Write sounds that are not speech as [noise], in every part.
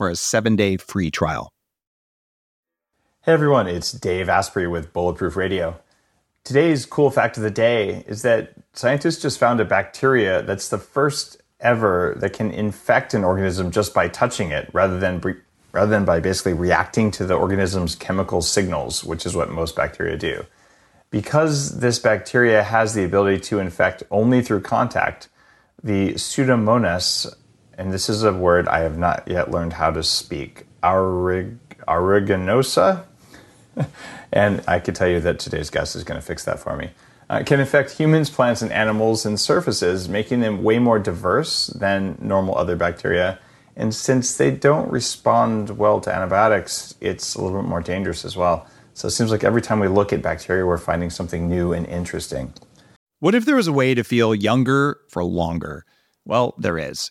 for a seven day free trial. Hey everyone, it's Dave Asprey with Bulletproof Radio. Today's cool fact of the day is that scientists just found a bacteria that's the first ever that can infect an organism just by touching it rather than rather than by basically reacting to the organism's chemical signals, which is what most bacteria do. Because this bacteria has the ability to infect only through contact, the Pseudomonas and this is a word I have not yet learned how to speak. Arig- [laughs] and I can tell you that today's guest is going to fix that for me. Uh, can infect humans, plants, and animals and surfaces, making them way more diverse than normal other bacteria. And since they don't respond well to antibiotics, it's a little bit more dangerous as well. So it seems like every time we look at bacteria, we're finding something new and interesting. What if there was a way to feel younger for longer? Well, there is.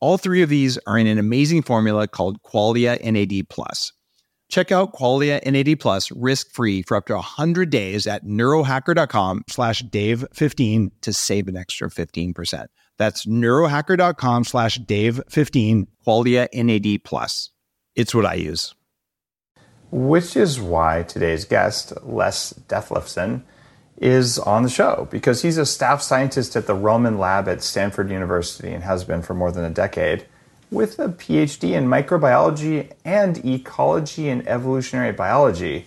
All three of these are in an amazing formula called Qualia NAD Plus. Check out Qualia NAD Plus risk-free for up to 100 days at neurohacker.com slash Dave15 to save an extra 15%. That's neurohacker.com slash Dave15, Qualia NAD Plus. It's what I use. Which is why today's guest, Les Dethlefsen, is on the show because he's a staff scientist at the Relman Lab at Stanford University and has been for more than a decade with a PhD in microbiology and ecology and evolutionary biology,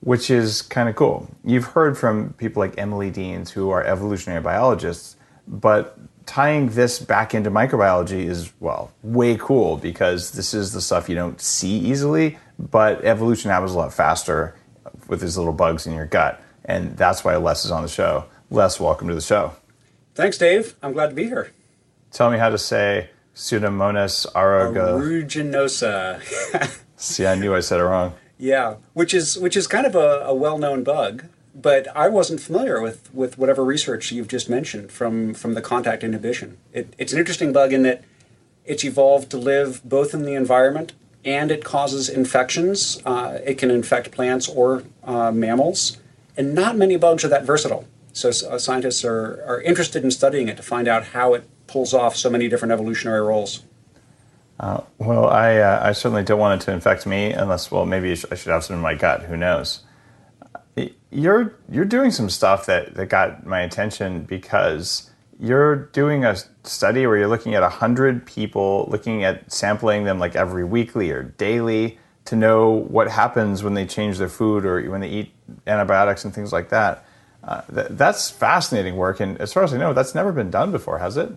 which is kind of cool. You've heard from people like Emily Deans, who are evolutionary biologists, but tying this back into microbiology is, well, way cool because this is the stuff you don't see easily, but evolution happens a lot faster with these little bugs in your gut. And that's why Les is on the show. Les, welcome to the show. Thanks, Dave. I'm glad to be here. Tell me how to say Pseudomonas aeruginosa. [laughs] See, I knew I said it wrong. Yeah, which is which is kind of a, a well-known bug, but I wasn't familiar with, with whatever research you've just mentioned from, from the contact inhibition. It, it's an interesting bug in that it's evolved to live both in the environment and it causes infections. Uh, it can infect plants or uh, mammals and not many bugs are that versatile. So uh, scientists are, are interested in studying it to find out how it pulls off so many different evolutionary roles. Uh, well, I, uh, I certainly don't want it to infect me unless, well, maybe I should have some in my gut. Who knows? You're, you're doing some stuff that, that got my attention because you're doing a study where you're looking at 100 people, looking at sampling them like every weekly or daily to know what happens when they change their food or when they eat antibiotics and things like that. Uh, th- that's fascinating work, and as far as I know, that's never been done before, has it?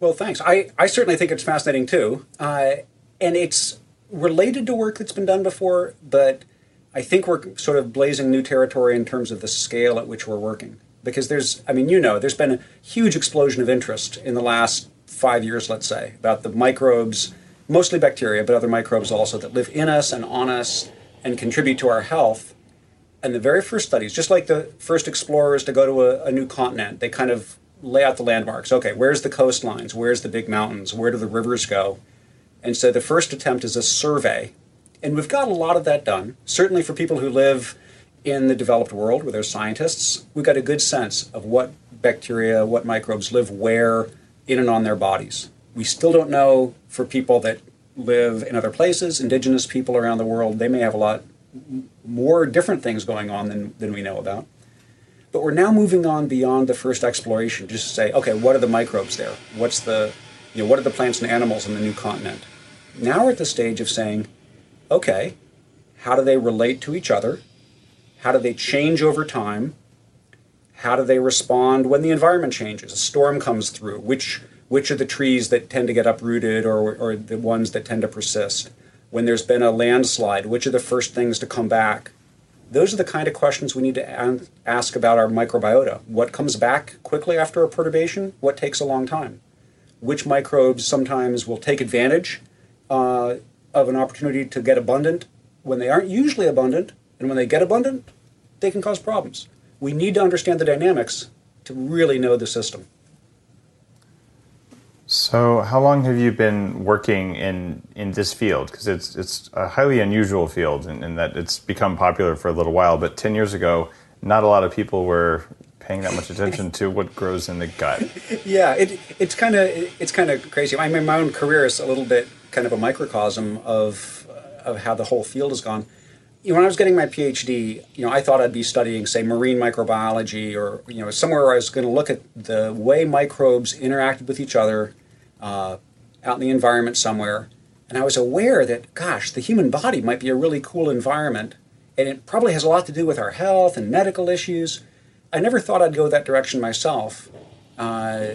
Well, thanks. I, I certainly think it's fascinating too. Uh, and it's related to work that's been done before, but I think we're sort of blazing new territory in terms of the scale at which we're working. Because there's, I mean, you know, there's been a huge explosion of interest in the last five years, let's say, about the microbes, mostly bacteria, but other microbes also, that live in us and on us and contribute to our health. And the very first studies, just like the first explorers to go to a, a new continent, they kind of lay out the landmarks. Okay, where's the coastlines? Where's the big mountains? Where do the rivers go? And so the first attempt is a survey and we've got a lot of that done. Certainly for people who live in the developed world where there's scientists, we've got a good sense of what bacteria, what microbes live where in and on their bodies. We still don't know for people that live in other places, indigenous people around the world, they may have a lot more different things going on than, than we know about. But we're now moving on beyond the first exploration, just to say, okay, what are the microbes there? What's the, you know, what are the plants and animals in the new continent? Now we're at the stage of saying, okay, how do they relate to each other? How do they change over time? How do they respond when the environment changes? A storm comes through. Which which are the trees that tend to get uprooted or, or the ones that tend to persist? When there's been a landslide, which are the first things to come back? Those are the kind of questions we need to ask about our microbiota. What comes back quickly after a perturbation? What takes a long time? Which microbes sometimes will take advantage uh, of an opportunity to get abundant when they aren't usually abundant, and when they get abundant, they can cause problems. We need to understand the dynamics to really know the system. So, how long have you been working in, in this field? Because it's it's a highly unusual field, in, in, that it's become popular for a little while. But ten years ago, not a lot of people were paying that much attention to what grows in the gut. [laughs] Yeah, it, it's kind of it's kind of crazy. I mean, my own career is a little bit kind of a microcosm of of how the whole field has gone. You know, when I was getting my PhD, you know, I thought I'd be studying, say, marine microbiology, or you know, somewhere where I was going to look at the way microbes interacted with each other uh, out in the environment somewhere. And I was aware that, gosh, the human body might be a really cool environment, and it probably has a lot to do with our health and medical issues. I never thought I'd go that direction myself, uh,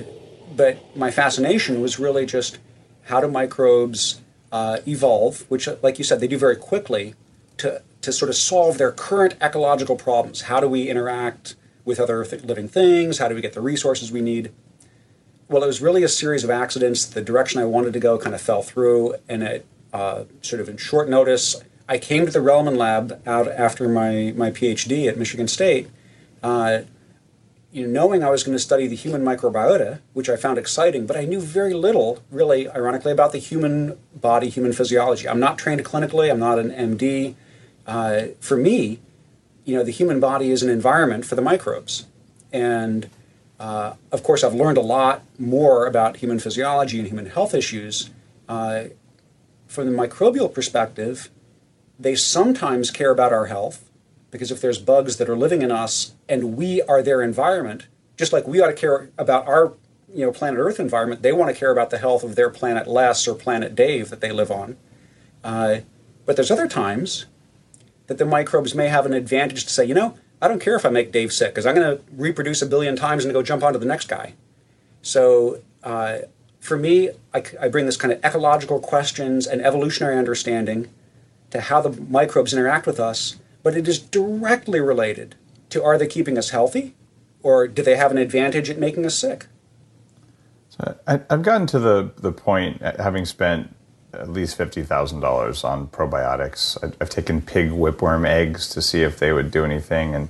but my fascination was really just how do microbes uh, evolve, which, like you said, they do very quickly, to, to sort of solve their current ecological problems. How do we interact with other th- living things? How do we get the resources we need? Well, it was really a series of accidents. The direction I wanted to go kind of fell through, and it uh, sort of in short notice, I came to the Relman Lab out after my, my PhD at Michigan State. Uh, you know, knowing I was going to study the human microbiota, which I found exciting, but I knew very little, really, ironically, about the human body, human physiology. I'm not trained clinically. I'm not an MD. Uh, for me, you know, the human body is an environment for the microbes, and uh, of course, I've learned a lot more about human physiology and human health issues. Uh, from the microbial perspective, they sometimes care about our health because if there's bugs that are living in us and we are their environment, just like we ought to care about our you know planet Earth environment, they want to care about the health of their planet Les or planet Dave that they live on. Uh, but there's other times that the microbes may have an advantage to say, you know, I don't care if I make Dave sick because I'm going to reproduce a billion times and go jump onto the next guy. So uh, for me, I, I bring this kind of ecological questions and evolutionary understanding to how the microbes interact with us but it is directly related to are they keeping us healthy or do they have an advantage at making us sick? So I, have gotten to the, the point, having spent at least $50,000 on probiotics. I've taken pig whipworm eggs to see if they would do anything, and,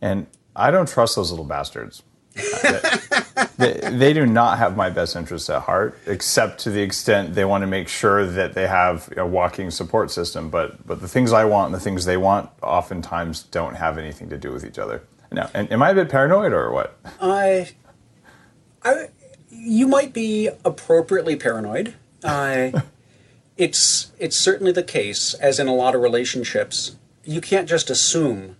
and I don't trust those little bastards. [laughs] they, they, do not have my best interests at heart, except to the extent they want to make sure that they have a walking support system. But but the things I want and the things they want oftentimes don't have anything to do with each other. Now, and, am I a bit paranoid or what? I, I, you might be appropriately paranoid. I, [laughs] it's it's certainly the case, as in a lot of relationships. You can't just assume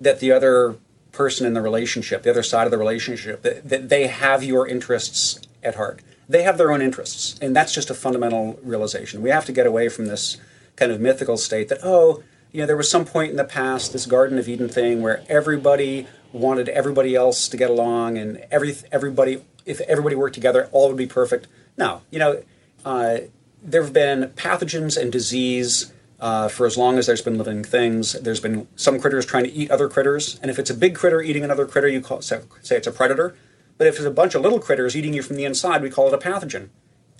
that the other person in the relationship, the other side of the relationship, that, that they have your interests at heart. They have their own interests, and that's just a fundamental realization. We have to get away from this kind of mythical state that, oh, you know, there was some point in the past, this Garden of Eden thing, where everybody wanted everybody else to get along, and every everybody, if everybody worked together, all would be perfect. No, you know, uh, there have been pathogens and disease uh, for as long as there's been living things. There's been some critters trying to eat other critters, and if it's a big critter eating another critter, you call, say, say it's a predator. But if it's a bunch of little critters eating you from the inside, we call it a pathogen.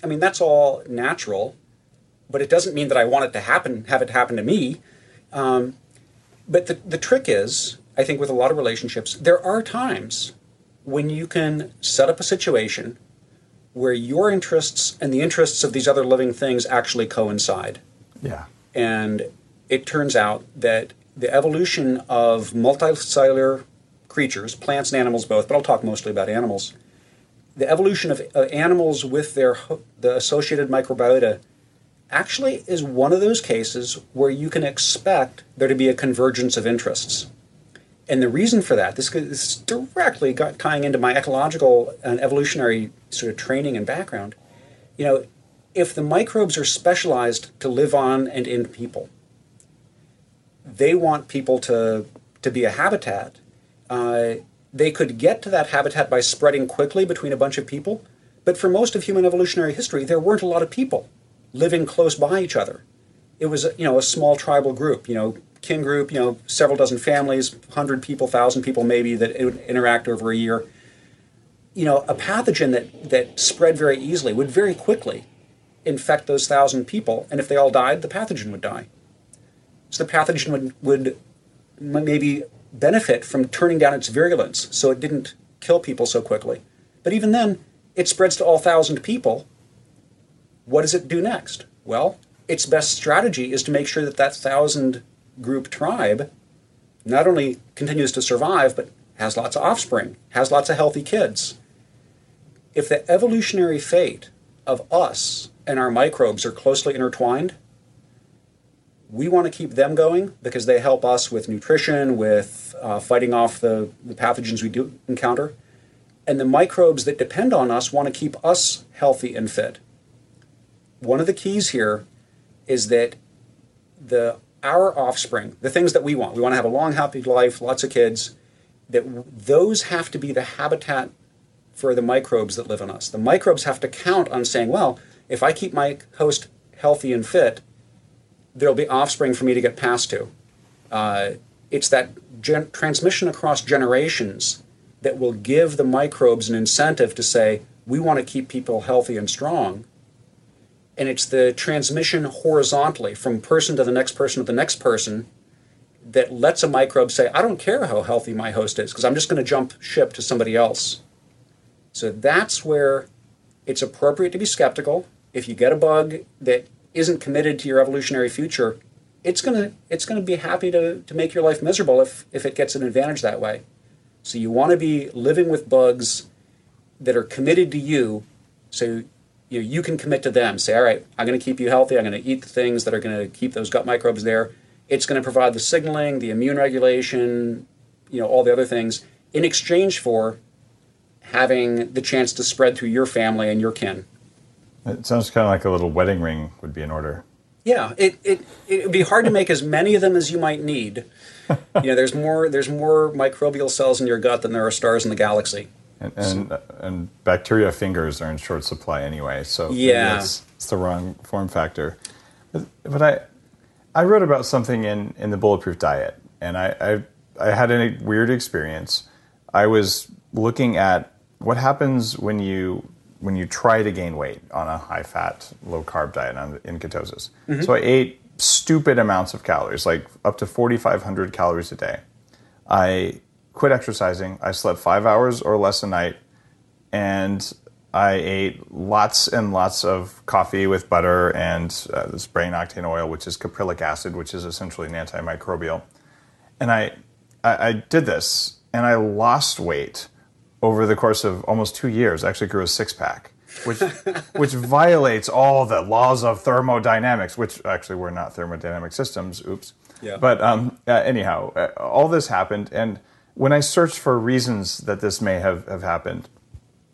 I mean, that's all natural, but it doesn't mean that I want it to happen, have it happen to me. Um, but the, the trick is, I think, with a lot of relationships, there are times when you can set up a situation where your interests and the interests of these other living things actually coincide. Yeah. And it turns out that the evolution of multicellular creatures, plants and animals both, but I'll talk mostly about animals. The evolution of uh, animals with their the associated microbiota actually is one of those cases where you can expect there to be a convergence of interests. And the reason for that, this is directly tying into my ecological and evolutionary sort of training and background. You know, if the microbes are specialized to live on and in people, they want people to, to be a habitat. Uh, they could get to that habitat by spreading quickly between a bunch of people, but for most of human evolutionary history, there weren't a lot of people living close by each other. It was, you know, a small tribal group, you know, kin group, you know, several dozen families, 100 people, 1,000 people maybe that it would interact over a year. You know, a pathogen that, that spread very easily would very quickly infect those 1,000 people, and if they all died, the pathogen would die. So the pathogen would, would maybe benefit from turning down its virulence so it didn't kill people so quickly. But even then, it spreads to all 1,000 people, what does it do next? Well, its best strategy is to make sure that that thousand group tribe not only continues to survive, but has lots of offspring, has lots of healthy kids. If the evolutionary fate of us and our microbes are closely intertwined, we want to keep them going because they help us with nutrition, with uh, fighting off the, the pathogens we do encounter. And the microbes that depend on us want to keep us healthy and fit one of the keys here is that the our offspring, the things that we want, we want to have a long, happy life, lots of kids, that those have to be the habitat for the microbes that live in us. The microbes have to count on saying, well, if I keep my host healthy and fit, there'll be offspring for me to get passed to. Uh, it's that gen- transmission across generations that will give the microbes an incentive to say, we want to keep people healthy and strong and it's the transmission horizontally from person to the next person to the next person that lets a microbe say, I don't care how healthy my host is because I'm just going to jump ship to somebody else. So that's where it's appropriate to be skeptical. If you get a bug that isn't committed to your evolutionary future, it's going to it's to be happy to, to make your life miserable if, if it gets an advantage that way. So you want to be living with bugs that are committed to you so you know, you can commit to them. Say, all right, I'm going to keep you healthy. I'm going to eat the things that are going to keep those gut microbes there. It's going to provide the signaling, the immune regulation, you know, all the other things in exchange for having the chance to spread through your family and your kin. It sounds kind of like a little wedding ring would be in order. Yeah, it it it would be hard to make as many of them as you might need. [laughs] You know, there's more there's more microbial cells in your gut than there are stars in the galaxy. And and, so, and bacteria fingers are in short supply anyway, so yeah, it's, it's the wrong form factor. But, but, I I wrote about something in, in the bulletproof diet, and I, I I had a weird experience. I was looking at what happens when you when you try to gain weight on a high fat, low carb diet in ketosis. Mm-hmm. So I ate stupid amounts of calories, like up to 4,500 calories a day. I quit exercising. I slept five hours or less a night, and I ate lots and lots of coffee with butter and uh, this brain octane oil, which is caprylic acid, which is essentially an antimicrobial. And I, I, I did this, and I lost weight over the course of almost two years. I actually grew a six pack. which [laughs] which violates all the laws of thermodynamics, which actually were not thermodynamic systems. Oops. Yeah. But um, uh, anyhow, uh, all this happened, and when I searched for reasons that this may have, have happened,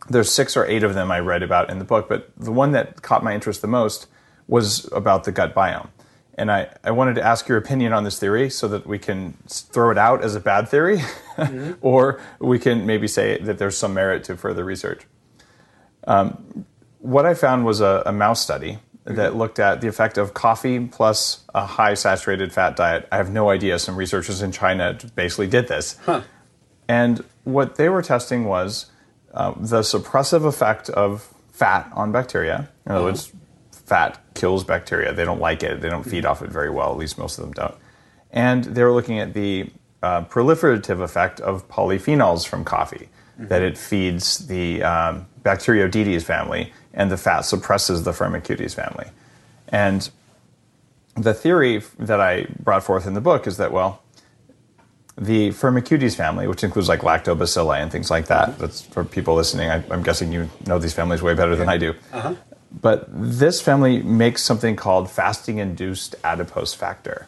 there's six or eight of them I read about in the book, but the one that caught my interest the most was about the gut biome. And I, I wanted to ask your opinion on this theory so that we can throw it out as a bad theory, [laughs] mm-hmm. or we can maybe say that there's some merit to further research. Um, what I found was a, a mouse study. That looked at the effect of coffee plus a high saturated fat diet. I have no idea. Some researchers in China basically did this. Huh. And what they were testing was uh, the suppressive effect of fat on bacteria. In other uh-huh. words, fat kills bacteria. They don't like it. They don't feed off it very well. At least most of them don't. And they were looking at the uh, proliferative effect of polyphenols from coffee, mm-hmm. that it feeds the um, Bacteroidetes family, and the fat suppresses the Firmicutes family. And the theory that I brought forth in the book is that, well, the Firmicutes family, which includes like lactobacilli and things like that, mm-hmm. that's for people listening. I, am guessing you know these families way better than I do. Uh-huh. But this family makes something called fasting-induced adipose factor,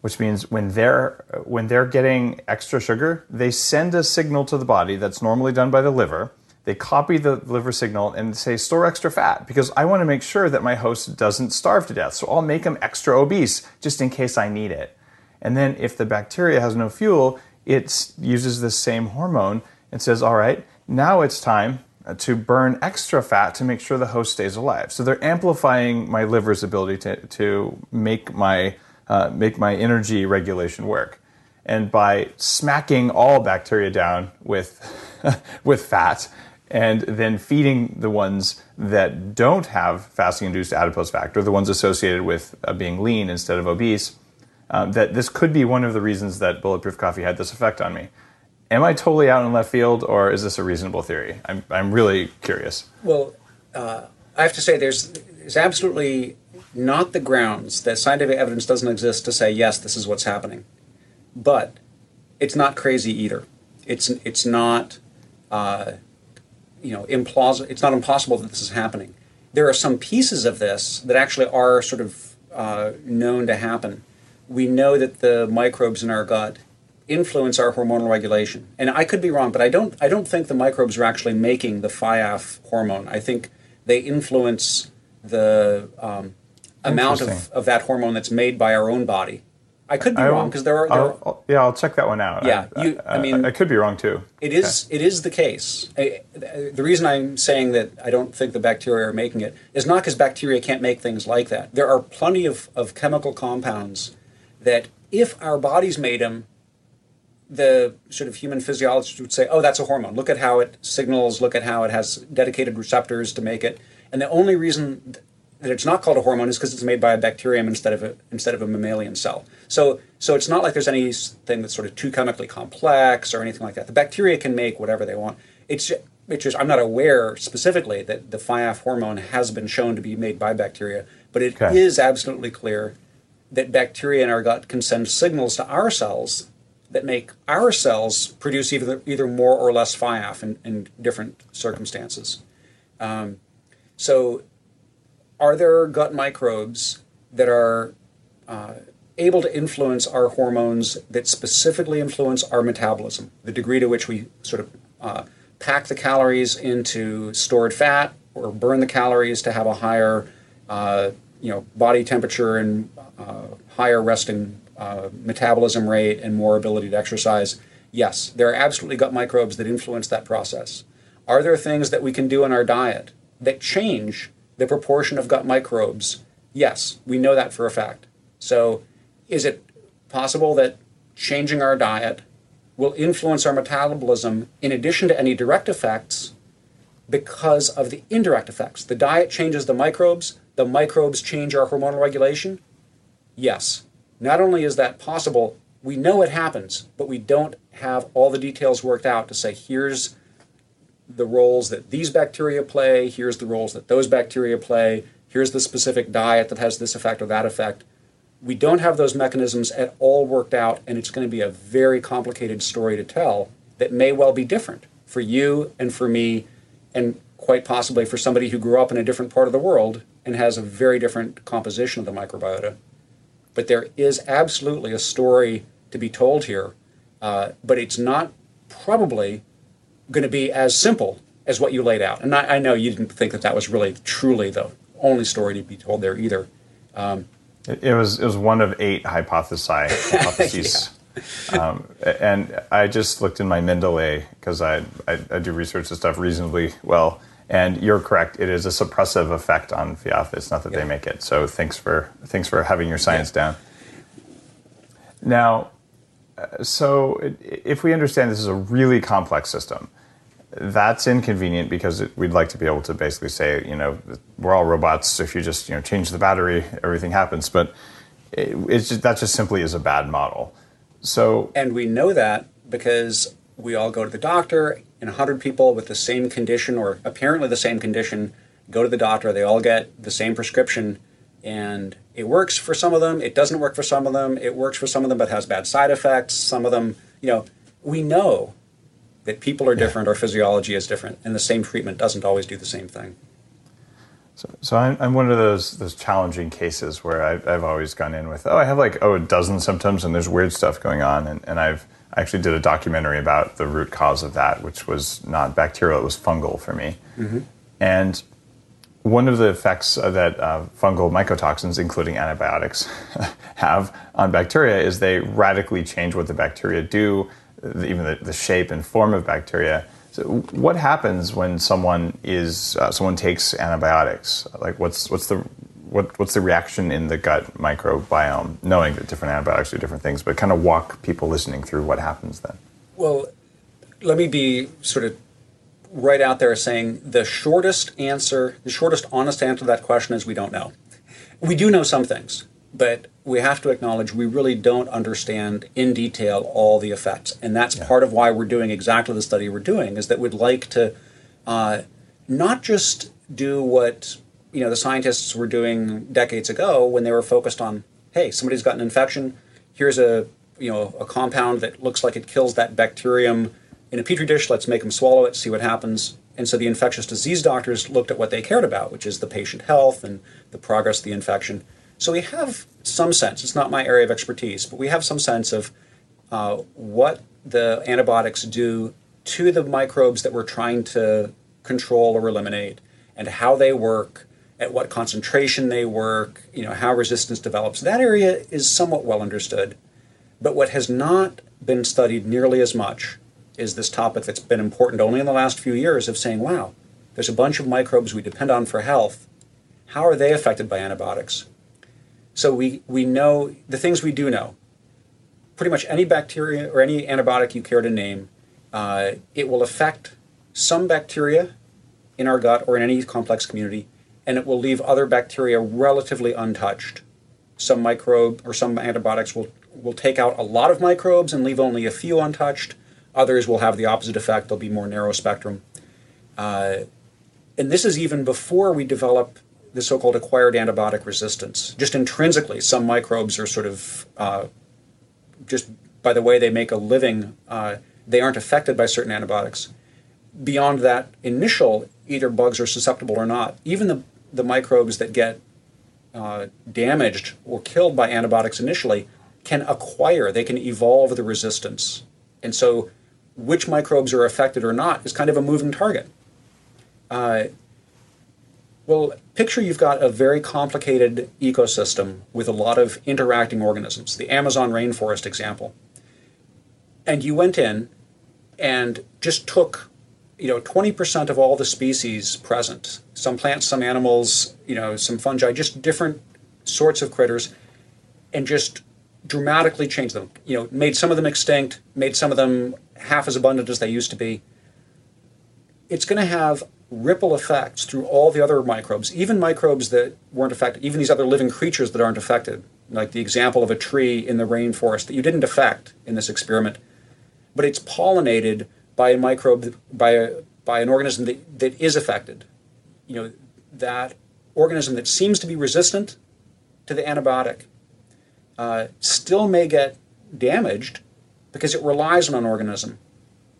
which means when they're when they're getting extra sugar, they send a signal to the body that's normally done by the liver. They copy the liver signal and say store extra fat because I want to make sure that my host doesn't starve to death. So I'll make them extra obese just in case I need it. And then if the bacteria has no fuel, it uses the same hormone and says, "All right, now it's time uh, to burn extra fat to make sure the host stays alive. So they're amplifying my liver's ability to, to make, my, uh, make my energy regulation work. And by smacking all bacteria down with, [laughs] with fat, and then feeding the ones that don't have fasting induced adipose factor, the ones associated with uh, being lean instead of obese, um, that this could be one of the reasons that bulletproof coffee had this effect on me am I totally out in left field, or is this a reasonable theory? I'm, I'm really curious. Well, uh, I have to say, there's, there's absolutely not the grounds that scientific evidence doesn't exist to say, yes, this is what's happening. But it's not crazy either. It's, it's not, uh, you know, implausible. It's not impossible that this is happening. There are some pieces of this that actually are sort of uh, known to happen. We know that the microbes in our gut influence our hormonal regulation. And I could be wrong, but I don't I don't think the microbes are actually making the FIAF hormone. I think they influence the um, amount of, of that hormone that's made by our own body. I could be I wrong because there are, there I'll, are yeah, I'll check that one out. Yeah, I, you, I, I mean, I could be wrong too. It is okay. it is the case. the reason I'm saying that I don't think the bacteria are making it is not because bacteria can't make things like that. There are plenty of, of chemical compounds that if our bodies made them, the sort of human physiologist would say, oh, that's a hormone. Look at how it signals, look at how it has dedicated receptors to make it. And the only reason that it's not called a hormone is because it's made by a bacterium instead of a, instead of a mammalian cell. So, so it's not like there's anything that's sort of too chemically complex or anything like that. The bacteria can make whatever they want. It's, it's just, I'm not aware specifically that the FIAF hormone has been shown to be made by bacteria, but it okay. is absolutely clear that bacteria in our gut can send signals to our cells that make our cells produce either, either more or less FIAF in, in different circumstances. Um, so, are there gut microbes that are uh, able to influence our hormones that specifically influence our metabolism, the degree to which we sort of uh, pack the calories into stored fat or burn the calories to have a higher, uh, you know, body temperature and uh, higher resting uh, metabolism rate and more ability to exercise, yes, there are absolutely gut microbes that influence that process. Are there things that we can do in our diet that change the proportion of gut microbes? Yes, we know that for a fact. So, is it possible that changing our diet will influence our metabolism in addition to any direct effects because of the indirect effects? The diet changes the microbes, the microbes change our hormonal regulation? Yes. Not only is that possible, we know it happens, but we don't have all the details worked out to say here's the roles that these bacteria play, here's the roles that those bacteria play, here's the specific diet that has this effect or that effect. We don't have those mechanisms at all worked out, and it's going to be a very complicated story to tell that may well be different for you and for me, and quite possibly for somebody who grew up in a different part of the world and has a very different composition of the microbiota. But there is absolutely a story to be told here, uh, but it's not probably going to be as simple as what you laid out. And I, I, know you didn't think that that was really truly the only story to be told there either. Um, it, it, was it was one of eight hypothesi, [laughs] hypotheses. yeah. um, and I just looked in my Mendeley because I, I, I do research this stuff reasonably well. And you're correct; it is a suppressive effect on FIAF. It's not that yeah. they make it. So thanks for thanks for having your science yeah. down. Now, so if we understand this is a really complex system, that's inconvenient because it, we'd like to be able to basically say, you know, we're all robots. If you just you know change the battery, everything happens. But it, it's just, that just simply is a bad model. So and we know that because we all go to the doctor, and hundred people with the same condition or apparently the same condition go to the doctor. They all get the same prescription, and it works for some of them. It doesn't work for some of them. It works for some of them, but has bad side effects. Some of them, you know, we know that people are different, yeah. our physiology is different, and the same treatment doesn't always do the same thing. So, so I'm, I'm one of those those challenging cases where I've, I've always gone in with, oh, I have like oh a dozen symptoms and there's weird stuff going on, and, and I've I actually did a documentary about the root cause of that, which was not bacterial, it was fungal for me. Mm-hmm. And one of the effects that uh, fungal mycotoxins, including antibiotics, [laughs] have on bacteria is they radically change what the bacteria do even the, the shape and form of bacteria. So what happens when someone is uh, someone takes antibiotics? Like what's what's the what, what's the reaction in the gut microbiome, knowing that different antibiotics do different things, but kind of walk people listening through what happens then? Well, let me be sort of right out there saying the shortest answer, the shortest honest answer to that question is we don't know. We do know some things, but we have to acknowledge we really don't understand in detail all the effects, and that's yeah. part of why we're doing exactly the study we're doing. Is that we'd like to uh, not just do what you know the scientists were doing decades ago when they were focused on, hey, somebody's got an infection. Here's a you know a compound that looks like it kills that bacterium in a petri dish. Let's make them swallow it, see what happens. And so the infectious disease doctors looked at what they cared about, which is the patient health and the progress of the infection. So we have some sense, it's not my area of expertise, but we have some sense of uh, what the antibiotics do to the microbes that we're trying to control or eliminate and how they work at what concentration they work you know how resistance develops that area is somewhat well understood but what has not been studied nearly as much is this topic that's been important only in the last few years of saying wow there's a bunch of microbes we depend on for health how are they affected by antibiotics so we, we know the things we do know. Pretty much any bacteria or any antibiotic you care to name, uh, it will affect some bacteria in our gut or in any complex community, and it will leave other bacteria relatively untouched. Some microbe or some antibiotics will, will take out a lot of microbes and leave only a few untouched. Others will have the opposite effect, they'll be more narrow spectrum. Uh, and this is even before we develop the so-called acquired antibiotic resistance. Just intrinsically, some microbes are sort of uh, just by the way they make a living, uh, they aren't affected by certain antibiotics. Beyond that initial, either bugs are susceptible or not. Even the the microbes that get uh, damaged or killed by antibiotics initially can acquire, they can evolve the resistance. And so, which microbes are affected or not is kind of a moving target. Uh, well, picture you've got a very complicated ecosystem with a lot of interacting organisms, the Amazon rainforest example. And you went in and just took, you know, 20% of all the species present, some plants, some animals, you know, some fungi, just different sorts of critters, and just dramatically changed them. You know, made some of them extinct, made some of them half as abundant as they used to be. It's going to have ripple effects through all the other microbes, even microbes that weren't affected, even these other living creatures that aren't affected, like the example of a tree in the rainforest that you didn't affect in this experiment, but it's pollinated by a microbe, by, a, by an organism that, that is affected. You know, that organism that seems to be resistant to the antibiotic uh, still may get damaged because it relies on an organism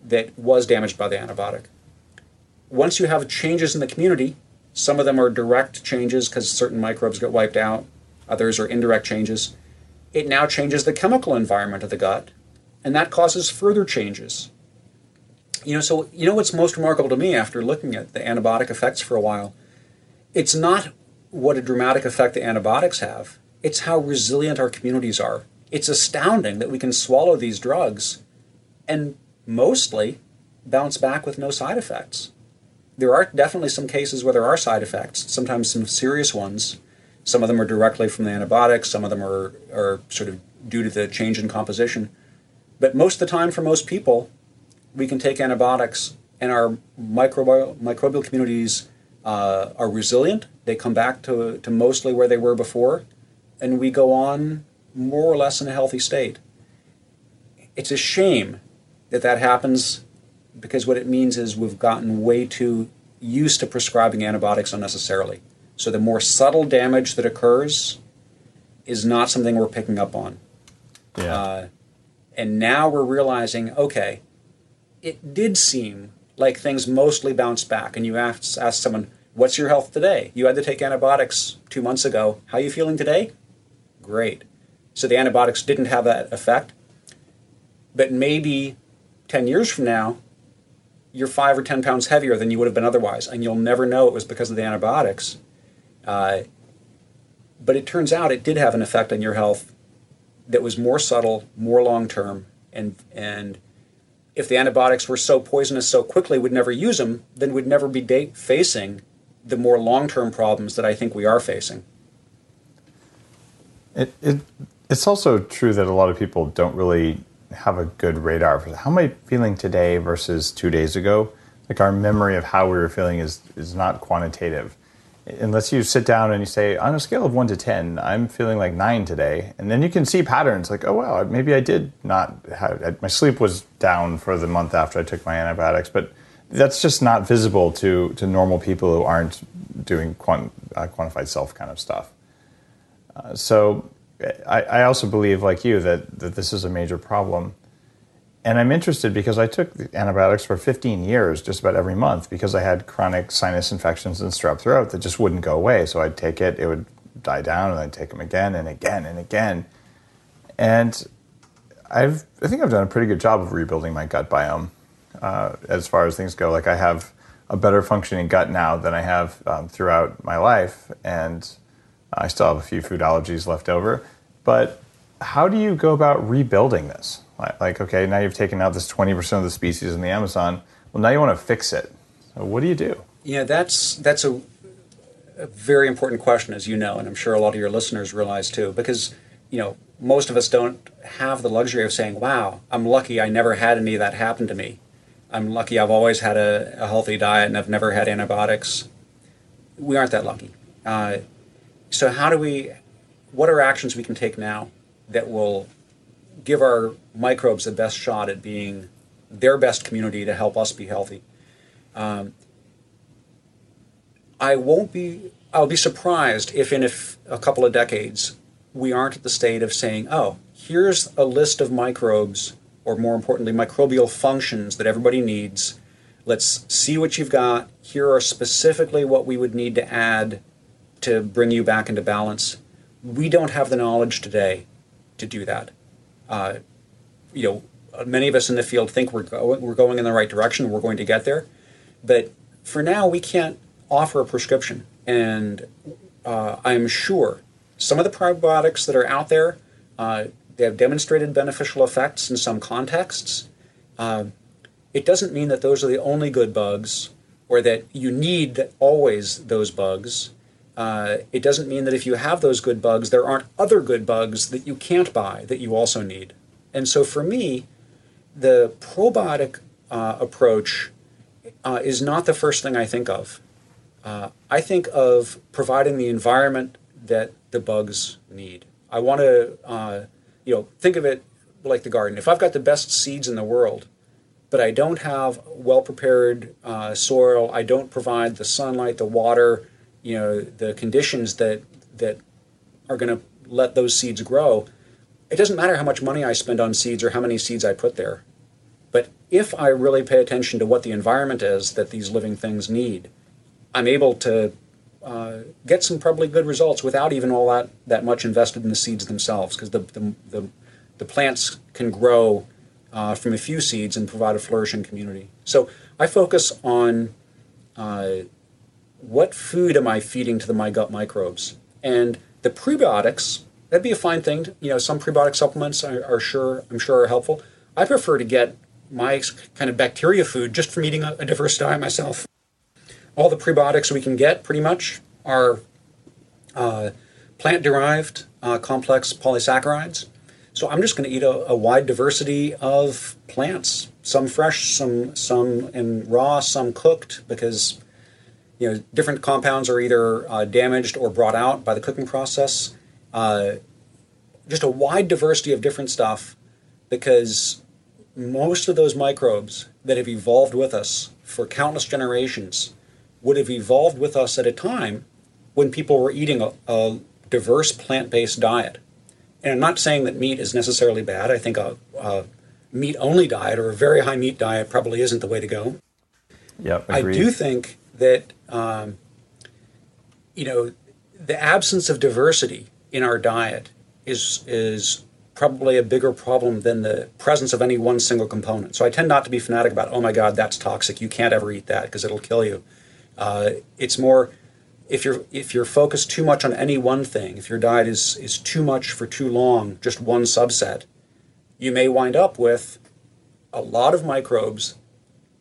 that was damaged by the antibiotic once you have changes in the community, some of them are direct changes because certain microbes get wiped out, others are indirect changes. It now changes the chemical environment of the gut, and that causes further changes. You know, so you know what's most remarkable to me after looking at the antibiotic effects for a while? It's not what a dramatic effect the antibiotics have, it's how resilient our communities are. It's astounding that we can swallow these drugs and mostly bounce back with no side effects. There are definitely some cases where there are side effects, sometimes some serious ones. Some of them are directly from the antibiotics, some of them are, are sort of due to the change in composition. But most of the time, for most people, we can take antibiotics and our microbial, microbial communities uh, are resilient. They come back to, to mostly where they were before, and we go on more or less in a healthy state. It's a shame that that happens because what it means is we've gotten way too used to prescribing antibiotics unnecessarily. So the more subtle damage that occurs is not something we're picking up on. Yeah. Uh, and now we're realizing, okay, it did seem like things mostly bounced back. And you ask, ask someone, what's your health today? You had to take antibiotics two months ago. How are you feeling today? Great. So the antibiotics didn't have that effect. But maybe 10 years from now, you're five or 10 pounds heavier than you would have been otherwise, and you'll never know it was because of the antibiotics. Uh, but it turns out it did have an effect on your health that was more subtle, more long term, and, and if the antibiotics were so poisonous so quickly we'd never use them, then we'd never be da- facing the more long term problems that I think we are facing. It, it, it's also true that a lot of people don't really have a good radar for how am I feeling today versus two days ago. Like our memory of how we were feeling is is not quantitative. Unless you sit down and you say, on a scale of one to ten, I'm feeling like nine today, and then you can see patterns. Like, oh wow, maybe I did not have my sleep was down for the month after I took my antibiotics, but that's just not visible to to normal people who aren't doing quant, uh, quantified self kind of stuff. Uh, so I, also believe, like you, that, that this is a major problem. And I'm interested because I took antibiotics for 15 years, just about every month, because I had chronic sinus infections and strep throat that just wouldn't go away. So I'd take it, it would die down, and I'd take them again and again and again. And I've, I think I've done a pretty good job of rebuilding my gut biome uh, as far as things go. Like I have a better functioning gut now than I have um, throughout my life, and I still have a few food allergies left over. But how do you go about rebuilding this? Like, okay, now you've taken out this 20% of the species in the Amazon. Well, now you want to fix it. So what do you do? Yeah, that's that's a, a very important question, as you know, and I'm sure a lot of your listeners realize too, because you know most of us don't have the luxury of saying, "Wow, I'm lucky I never had any of that happen to me." I'm lucky I've always had a, a healthy diet and I've never had antibiotics. We aren't that lucky. Uh, so how do we? What are actions we can take now that will give our microbes the best shot at being their best community to help us be healthy? Um, I won't be. I'll be surprised if in a, f- a couple of decades we aren't at the state of saying, "Oh, here's a list of microbes, or more importantly, microbial functions that everybody needs." Let's see what you've got. Here are specifically what we would need to add to bring you back into balance. We don't have the knowledge today to do that. Uh, you know, many of us in the field think we're going we're going in the right direction. We're going to get there, but for now we can't offer a prescription. And uh, I'm sure some of the probiotics that are out there uh, they have demonstrated beneficial effects in some contexts. Uh, it doesn't mean that those are the only good bugs or that you need always those bugs. Uh, it doesn't mean that if you have those good bugs, there aren't other good bugs that you can't buy that you also need. And so for me, the probiotic uh, approach uh, is not the first thing I think of. Uh, I think of providing the environment that the bugs need. I want to, uh, you know, think of it like the garden. If I've got the best seeds in the world, but I don't have well prepared uh, soil, I don't provide the sunlight, the water, you know the conditions that that are going to let those seeds grow it doesn't matter how much money i spend on seeds or how many seeds i put there but if i really pay attention to what the environment is that these living things need i'm able to uh, get some probably good results without even all that, that much invested in the seeds themselves because the, the, the, the plants can grow uh, from a few seeds and provide a flourishing community. So I focus on uh, what food am I feeding to the my gut microbes, and the prebiotics. That'd be a fine thing. To, you know, some prebiotic supplements are, are, sure I'm sure are helpful. I prefer to get my kind of bacteria food just from eating a, a diverse diet myself. All the prebiotics we can get, pretty much, are uh, plant derived uh, complex polysaccharides. So I'm just going to eat a, a, wide diversity of plants, some fresh, some some in raw, some cooked, because you know different compounds are either uh, damaged or brought out by the cooking process. Uh, just a wide diversity of different stuff, because most of those microbes that have evolved with us for countless generations would have evolved with us at a time when people were eating a, a diverse plant-based diet and I'm not saying that meat is necessarily bad. I think a, a meat only diet or a very high meat diet probably isn't the way to go. Yeah, I do think that um, you know the absence of diversity in our diet is is probably a bigger problem than the presence of any one single component. So I tend not to be fanatic about oh my god that's toxic you can't ever eat that because it'll kill you. Uh, it's more if you're if you're focused too much on any one thing, if your diet is is too much for too long, just one subset, you may wind up with a lot of microbes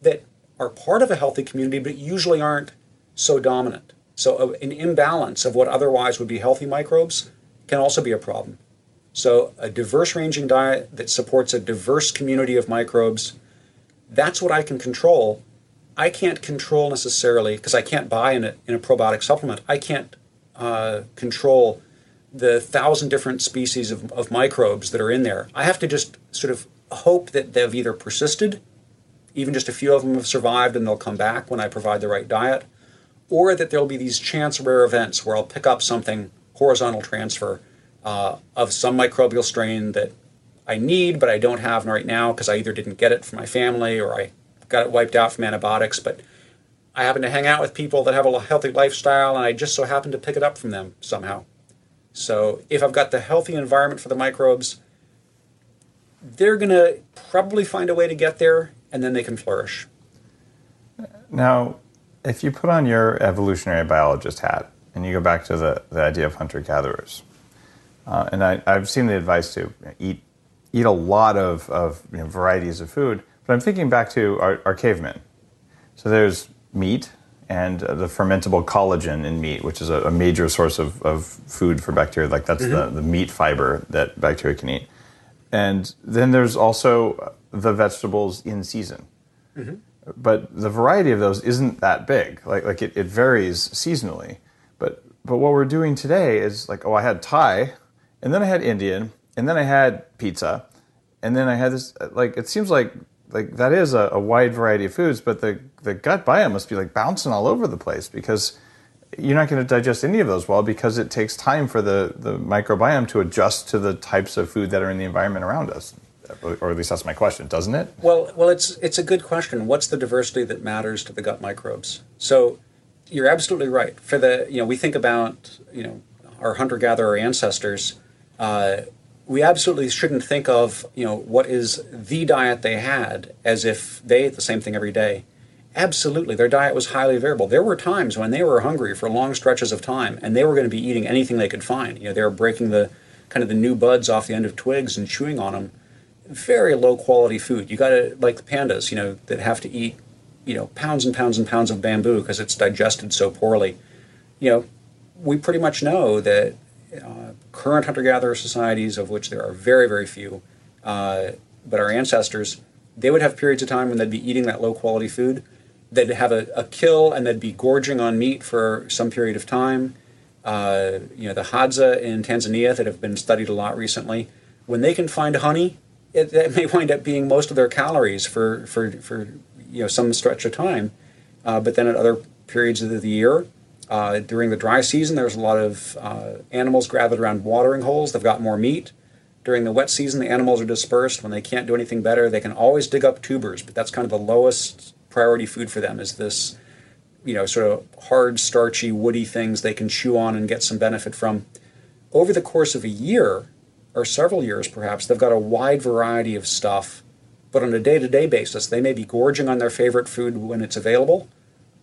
that are part of a healthy community but usually aren't so dominant. So uh, an imbalance of what otherwise would be healthy microbes can also be a problem. So a diverse ranging diet that supports a diverse community of microbes, that's what I can control I can't control necessarily because I can't buy in a, in a probiotic supplement. I can't uh, control the thousand different species of, of microbes that are in there. I have to just sort of hope that they've either persisted, even just a few of them have survived and they'll come back when I provide the right diet, or that there'll be these chance rare events where I'll pick up something horizontal transfer uh, of some microbial strain that I need but I don't have right now because I either didn't get it from my family or I got it wiped out from antibiotics, but I happen to hang out with people that have a healthy lifestyle, and I just so happen to pick it up from them somehow. So if I've got the healthy environment for the microbes, they're going to probably find a way to get there, and then they can flourish. Now, if you put on your evolutionary biologist hat and you go back to the, the idea of hunter gatherers, uh, and I, have seen the advice to eat eat a lot of, of you know, varieties of food, but I'm thinking back to our, our cavemen. So there's meat and uh, the fermentable collagen in meat, which is a, a major source of, of food for bacteria. Like that's mm-hmm. the, the meat fiber that bacteria can eat. And then there's also the vegetables in season. Mm-hmm. But the variety of those isn't that big. Like, like it, it varies seasonally. But, but what we're doing today is like, oh, I had Thai, and then I had Indian, and then I had pizza, and then I had this. Like, it seems like like that is a, a, wide variety of foods, but the the gut biome must be like bouncing all over the place because you're not going to digest any of those well because it takes time for the the microbiome to adjust to the types of food that are in the environment around us. Or at least that's my question, doesn't it? Well, well, it's it's a good question. What's the diversity that matters to the gut microbes? So, you're absolutely right. For the you know, we think about you know our hunter gatherer ancestors. Uh, we absolutely shouldn't think of you know what is the diet they had as if they ate the same thing every day. Absolutely, their diet was highly variable. There were times when they were hungry for long stretches of time, and they were going to be eating anything they could find. You know, they were breaking the kind of the new buds off the end of twigs and chewing on them. Very low quality food. You got to like the pandas, you know, that have to eat, you know, pounds and pounds and pounds of bamboo because it's digested so poorly. You know, we pretty much know that uh, current hunter gatherer societies, of which there are very, very few, uh, but our ancestors, they would have periods of time when they'd be eating that low quality food. They'd have a, a kill and they'd be gorging on meat for some period of time. Uh, you know, the Hadza in Tanzania that have been studied a lot recently, when they can find honey, it, it may wind up being most of their calories for, for, for you know, some stretch of time. Uh, but then at other periods of the year, uh, during the dry season, there's a lot of uh, animals gathered around watering holes. They've got more meat. During the wet season, the animals are dispersed. When they can't do anything better, they can always dig up tubers, but that's kind of the lowest priority food for them is this, you know, sort of hard, starchy, woody things they can chew on and get some benefit from. Over the course of a year, or several years perhaps, they've got a wide variety of stuff but on a day to day basis, they may be gorging on their favorite food when it's available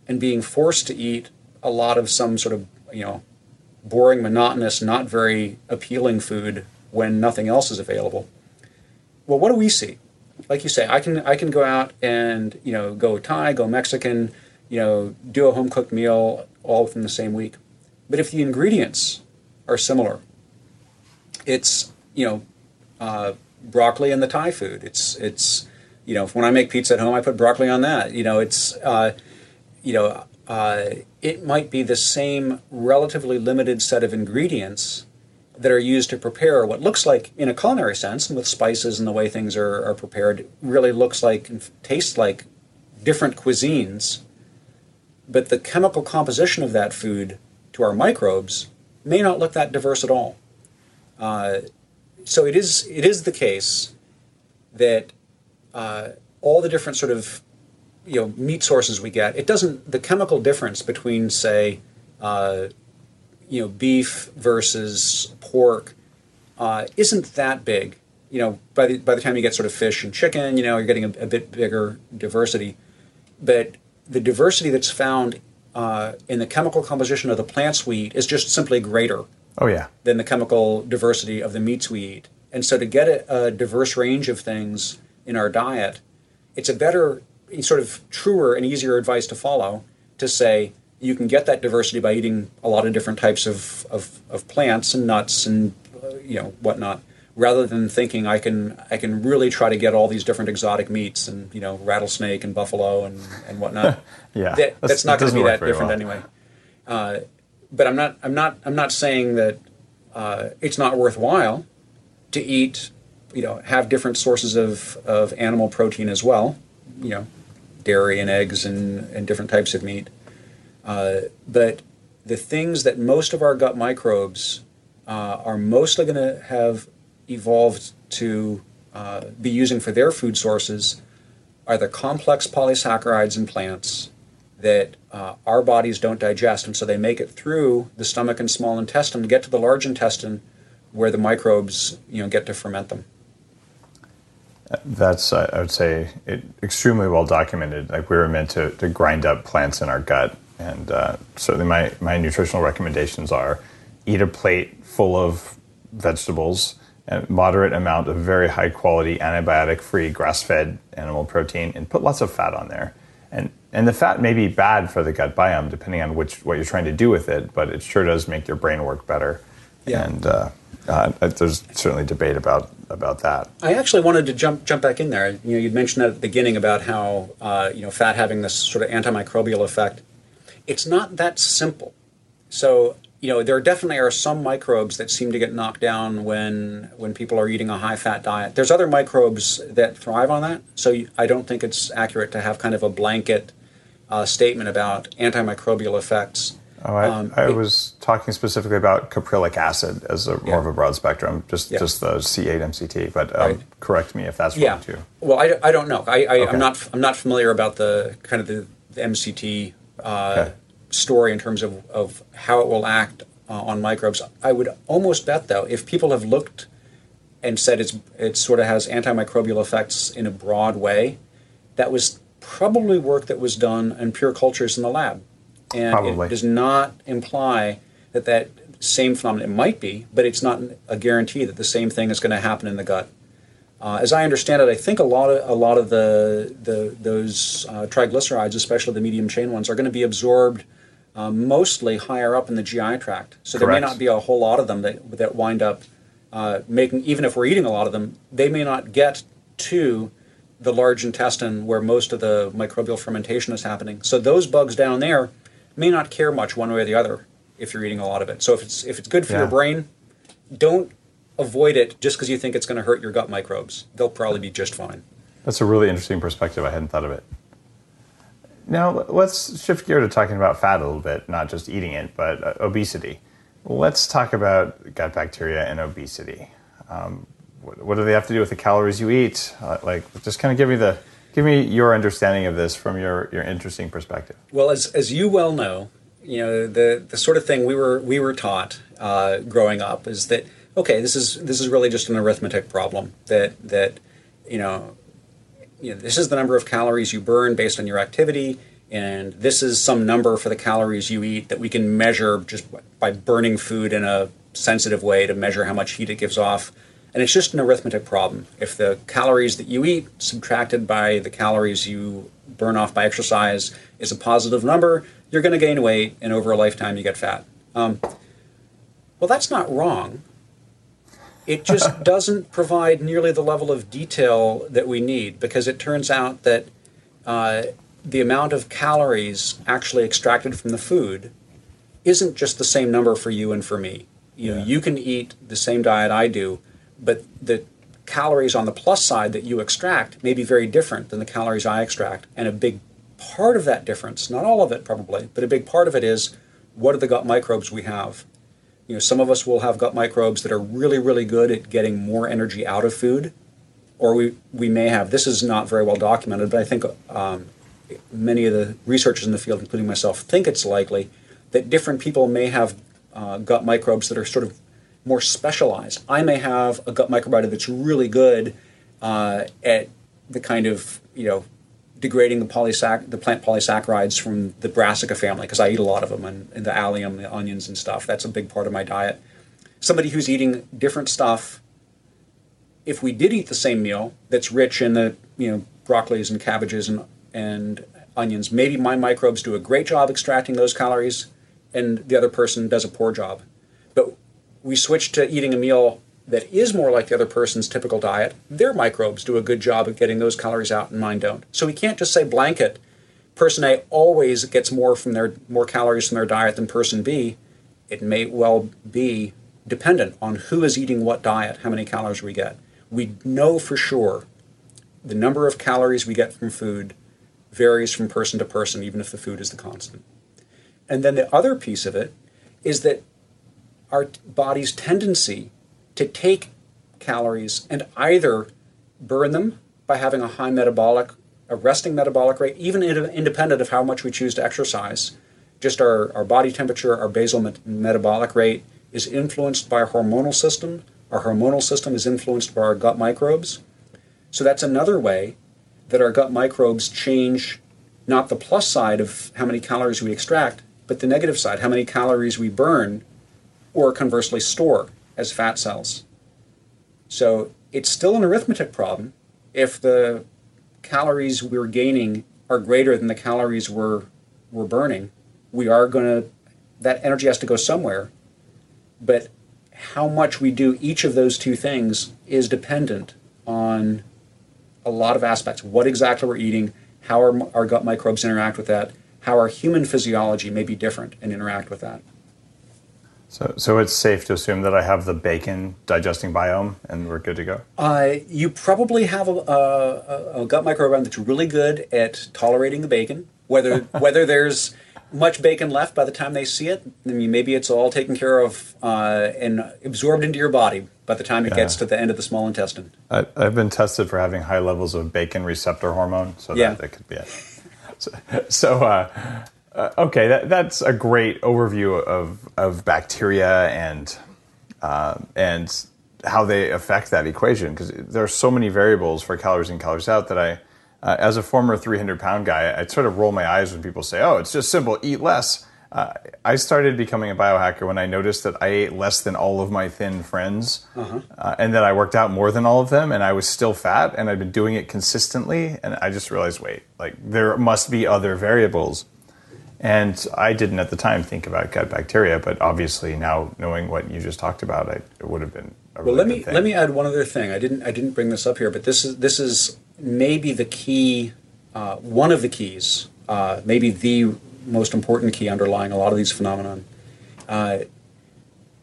and being forced to eat a lot of some sort of, you know, boring, monotonous, not very appealing food when nothing else is available. Well, what do we see? Like you say, I can I can go out and you know go Thai, go Mexican, you know, do a home cooked meal all within the same week. But if the ingredients are similar, it's you know uh, broccoli and the Thai food. It's it's you know when I make pizza at home, I put broccoli on that. You know, it's uh, you know uh, it might be the same relatively limited set of ingredients that are used to prepare what looks like, in a culinary sense, and with spices and the way things are, are prepared, really looks like and tastes like different cuisines. But the chemical composition of that food to our microbes may not look that diverse at all. Uh, so it is it is the case that uh, all the different sort of you know meat sources we get, it doesn't the chemical difference between say uh, you know beef versus pork uh, isn't that big. You know, by the by the time you get sort of fish and chicken, you know, you're getting a, a bit bigger diversity. But the diversity that's found uh, in the chemical composition of the plants we eat is just simply greater Oh yeah. than the chemical diversity of the meats we eat. And so to get a, a diverse range of things in our diet, it's a better, sort of truer and easier advice to follow to say you can get that diversity by eating a lot of different types of, of, of plants and nuts and uh, you know whatnot, rather than thinking I can I can really try to get all these different exotic meats and you know rattlesnake and buffalo and, and whatnot. [laughs] Yeah. That- That's- that's, not going to be that different well. anyway. Uh, but I'm not I'm not I'm not saying that uh, it's not worthwhile to eat, you know, have different sources of, of animal protein as well, you know, dairy and eggs and, and different types of meat. Uh, but the things that most of our gut microbes uh, are mostly going to have evolved to uh, be using for their food sources are the complex polysaccharides in plants that uh, our bodies don't digest, and so they make it through the stomach and small intestine to get to the large intestine, where the microbes, you know, get to ferment them. That's, I would say, it, extremely well documented. Like we were meant to, to grind up plants in our gut. And uh, certainly my, my nutritional recommendations are eat a plate full of vegetables, a moderate amount of very high quality antibiotic free grass fed animal protein, and put lots of fat on there. And, and the fat may be bad for the gut biome depending on which what you're trying to do with it, but it sure does make your brain work better. Yeah. And uh, uh, there's certainly debate about, about that. I actually wanted to jump jump back in there. You know, you'd mentioned at the beginning about how uh, you know fat having this sort of antimicrobial effect. It's not that simple. So you know, there definitely are some microbes that seem to get knocked down when when people are eating a high fat diet. There's other microbes that thrive on that. So I don't think it's accurate to have kind of a blanket uh, statement about antimicrobial effects. Oh, I, Um, I it- was talking specifically about caprylic acid as a more of a broad spectrum, just Yeah. just the C8-MCT. But um, Right. correct me if that's Yeah. wrong too. Well, I, I don't know. I, I Okay. I'm not I'm not familiar about the kind of the, the MCT uh, Okay. story in terms of, of how it will act uh, on microbes. I would almost bet though, if people have looked and said it's it sort of has antimicrobial effects in a broad way, that was probably work that was done in pure cultures in the lab, and Probably. it does not imply that that same phenomenon it might be, but it's not a guarantee that the same thing is going to happen in the gut. Uh, as I understand it, I think a lot of a lot of the the those uh, triglycerides, especially the medium chain ones, are going to be absorbed uh, mostly higher up in the GI tract. So there may not be a whole lot of them that that wind up uh, making. Even if we're eating a lot of them, they may not get to the large intestine where most of the microbial fermentation is happening. So those bugs down there may not care much one way or the other if you're eating a lot of it. So if it's if it's good for Yeah. your brain, don't avoid it just because you think it's going to hurt your gut microbes. They'll probably be just fine. That's a really interesting perspective. I hadn't thought of it. Now let's shift gear to talking about fat a little bit, not just eating it, but uh, obesity. Let's talk about gut bacteria and obesity. Um, what, do they have to do with the calories you eat? Uh, like, just kind of give me the give me your understanding of this from your your interesting perspective. Well, as as you well know, you know the the sort of thing we were we were taught uh, growing up is that okay, this is this is really just an arithmetic problem that that you know you know, this is the number of calories you burn based on your activity, and this is some number for the calories you eat that we can measure just by burning food in a sensitive way to measure how much heat it gives off. And it's just an arithmetic problem. If the calories that you eat subtracted by the calories you burn off by exercise is a positive number, you're going to gain weight, and over a lifetime, you get fat. Um, well, that's not wrong. It just [laughs] doesn't provide nearly the level of detail that we need because it turns out that uh, the amount of calories actually extracted from the food isn't just the same number for you and for me. You know, you can eat the same diet I do, but the calories on the plus side that you extract may be very different than the calories I extract. And a big part of that difference, not all of it probably, but a big part of it is what are the gut microbes we have? You know, some of us will have gut microbes that are really, really good at getting more energy out of food, or we, we may have, this is not very well documented, but I think um, many of the researchers in the field, including myself, think it's likely that different people may have uh, gut microbes that are sort of more specialized. I may have a gut microbiota that's really good uh, at the kind of you know degrading the polysac- the plant polysaccharides from the brassica family because I eat a lot of them and, and the allium, the onions and stuff. That's a big part of my diet. Somebody who's eating different stuff. If we did eat the same meal that's rich in the you know broccolis and cabbages and and onions, maybe my microbes do a great job extracting those calories, and the other person does a poor job. But we switch to eating a meal that is more like the other person's typical diet, their microbes do a good job of getting those calories out and mine don't. So we can't just say blanket person A always gets more from their more calories from their diet than person B. It may well be dependent on who is eating what diet, how many calories we get. We know for sure the number of calories we get from food varies from person to person, even if the food is the constant. And then the other piece of it is that our body's tendency to take calories and either burn them by having a high metabolic, a resting metabolic rate, even independent of how much we choose to exercise. Just our, our body temperature, our basal met- metabolic rate is influenced by our hormonal system. Our hormonal system is influenced by our gut microbes. So that's another way that our gut microbes change not the plus side of how many calories we extract, but the negative side, how many calories we burn or conversely store as fat cells. So it's still an arithmetic problem if the calories we're gaining are greater than the calories we're, we're burning. We are going to, that energy has to go somewhere. But how much we do each of those two things is dependent on a lot of aspects. What exactly we're eating, how our, our gut microbes interact with that, how our human physiology may be different and interact with that. So, so it's safe to assume that I have the bacon digesting biome, and we're good to go. Uh, you probably have a, a, a, gut microbiome that's really good at tolerating the bacon. Whether [laughs] whether there's much bacon left by the time they see it, I mean, maybe it's all taken care of uh, and absorbed into your body by the time it yeah. gets to the end of the small intestine. I, have been tested for having high levels of bacon receptor hormone, so yeah. that, that could be it. [laughs] So, so uh, uh, okay, that, that's a great overview of, of bacteria and uh, and how they affect that equation because there are so many variables for calories in calories out that I, uh, as a former 300 pound guy, I sort of roll my eyes when people say, "Oh, it's just simple, eat less." Uh, I started becoming a biohacker when I noticed that I ate less than all of my thin friends, uh-huh. uh, and that I worked out more than all of them, and I was still fat, and I'd been doing it consistently, and I just realized, wait, like there must be other variables. And I didn't at the time think about gut bacteria, but obviously now knowing what you just talked about, I, it would have been. Really well, let me let me add one other thing. I didn't I didn't bring this up here, but this is this is maybe the key, uh, one of the keys, uh, maybe the most important key underlying a lot of these phenomenon. Uh,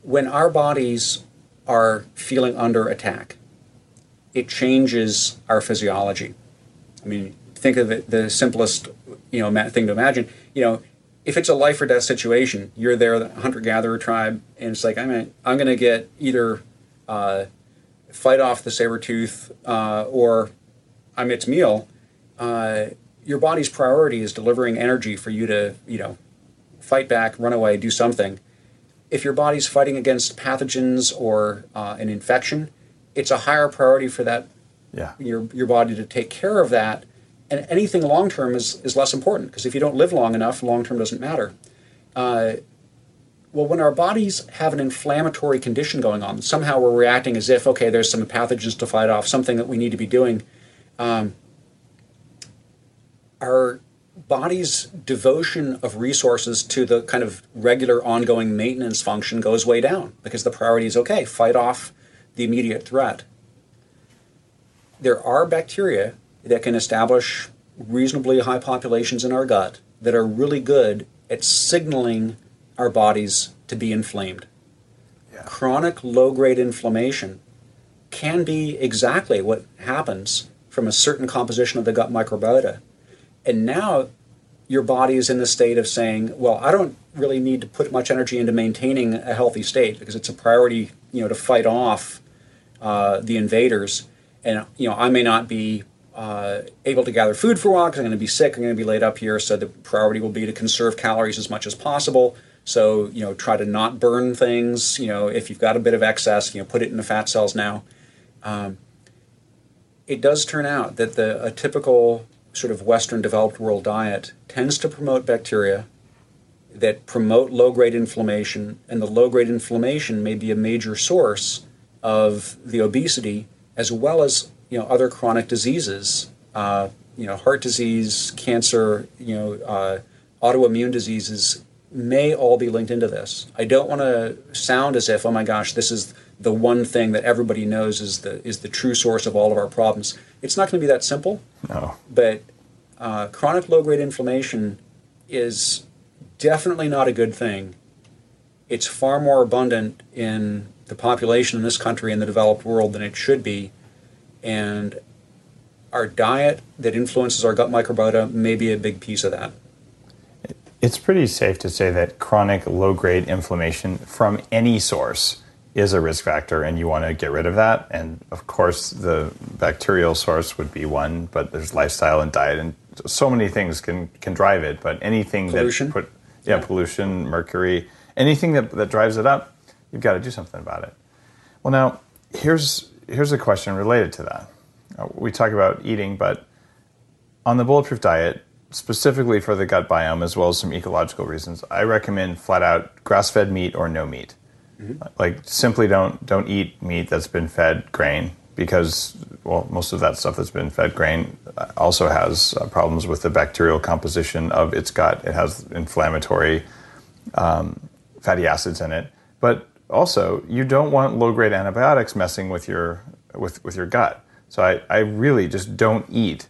when our bodies are feeling under attack, it changes our physiology. I mean, think of it, the simplest you know thing to imagine. You know, if it's a life or death situation, you're there, the hunter gatherer tribe, and it's like I'm gonna, I'm going to get either uh, fight off the saber tooth uh, or I'm its meal. Uh, your body's priority is delivering energy for you to you know fight back, run away, do something. If your body's fighting against pathogens or uh, an infection, it's a higher priority for that yeah. your your body to take care of that, and anything long term is is less important because if you don't live long enough, long term doesn't matter. Uh, well, when our bodies have an inflammatory condition going on, somehow we're reacting as if okay, there's some pathogens to fight off, something that we need to be doing. Um, our body's devotion of resources to the kind of regular ongoing maintenance function goes way down because the priority is okay, fight off the immediate threat. There are bacteria that can establish reasonably high populations in our gut that are really good at signaling our bodies to be inflamed. Yeah. Chronic low grade inflammation can be exactly what happens from a certain composition of the gut microbiota. And now your body is in the state of saying, well, I don't really need to put much energy into maintaining a healthy state because it's a priority, you know, to fight off uh, the invaders. And you know, I may not be uh, able to gather food for a while because I'm going to be sick. I'm going to be laid up here. So the priority will be to conserve calories as much as possible. So you know, try to not burn things. You know, if you've got a bit of excess, you know, put it in the fat cells now. Um, it does turn out that the a typical sort of Western developed world diet tends to promote bacteria that promote low grade inflammation, and the low grade inflammation may be a major source of the obesity as well as you know other chronic diseases, uh, you know heart disease, cancer, you know uh, autoimmune diseases may all be linked into this. I don't want to sound as if oh my gosh this is the one thing that everybody knows is the is the true source of all of our problems. It's not going to be that simple. No. But uh, chronic low grade inflammation is definitely not a good thing. It's far more abundant in the population in this country and the developed world than it should be. And our diet that influences our gut microbiota may be a big piece of that. It's pretty safe to say that chronic low grade inflammation from any source is a risk factor and you want to get rid of that. And of course, the bacterial source would be one, but there's lifestyle and diet and so many things can, can drive it. But anything pollution. that put, yeah, yeah, pollution, mercury, anything that, that drives it up, you've got to do something about it. Well, now here's here's a question related to that. Uh, we talk about eating, but on the bulletproof diet, specifically for the gut biome as well as some ecological reasons, I recommend flat out grass-fed meat or no meat. Mm-hmm. Like simply don't don't eat meat that's been fed grain because well most of that stuff that's been fed grain also has uh, problems with the bacterial composition of its gut. It has inflammatory um, fatty acids in it, but also you don't want low grade antibiotics messing with your with with your gut. So I, I really just don't eat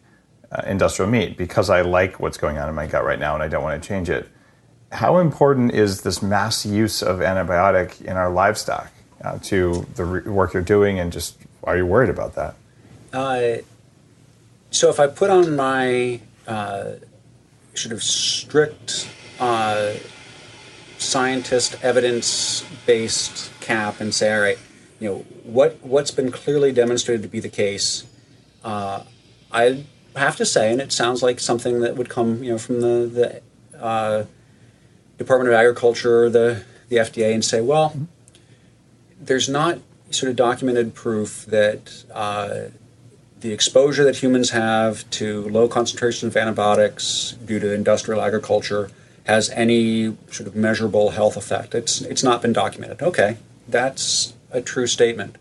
uh, industrial meat because I like what's going on in my gut right now and I don't want to change it how important is this mass use of antibiotic in our livestock uh, to the re- work you're doing, and just are you worried about that? Uh, so if I put on my uh, sort of strict uh, scientist evidence based cap and say, all right, you know what what's been clearly demonstrated to be the case, uh, I have to say, and it sounds like something that would come you know from the the uh, Department of Agriculture or the, the FDA and say, well, mm-hmm. there's not sort of documented proof that uh, the exposure that humans have to low concentrations of antibiotics due to industrial agriculture has any sort of measurable health effect. It's, it's not been documented. Okay, that's a true statement.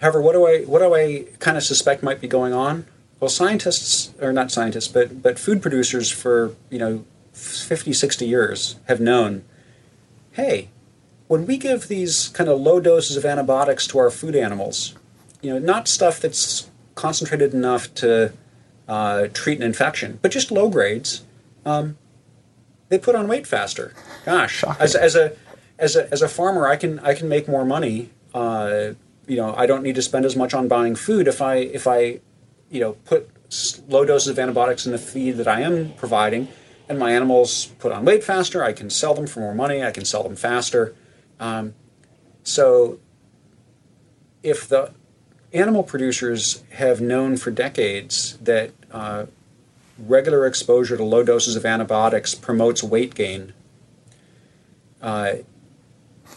However, what do I what do I kind of suspect might be going on? Well, scientists or not scientists, but but food producers for you know 50, 60 years have known hey, when we give these kind of low doses of antibiotics to our food animals, you know, not stuff that's concentrated enough to uh, treat an infection, but just low grades, um, they put on weight faster. Gosh, as, as, a as a as a farmer, I can I can make more money. Uh, you know, I don't need to spend as much on buying food if I if I, you know, put low doses of antibiotics in the feed that I am providing and my animals put on weight faster. I can sell them for more money. I can sell them faster. Um, so, if the animal producers have known for decades that uh, regular exposure to low doses of antibiotics promotes weight gain, uh,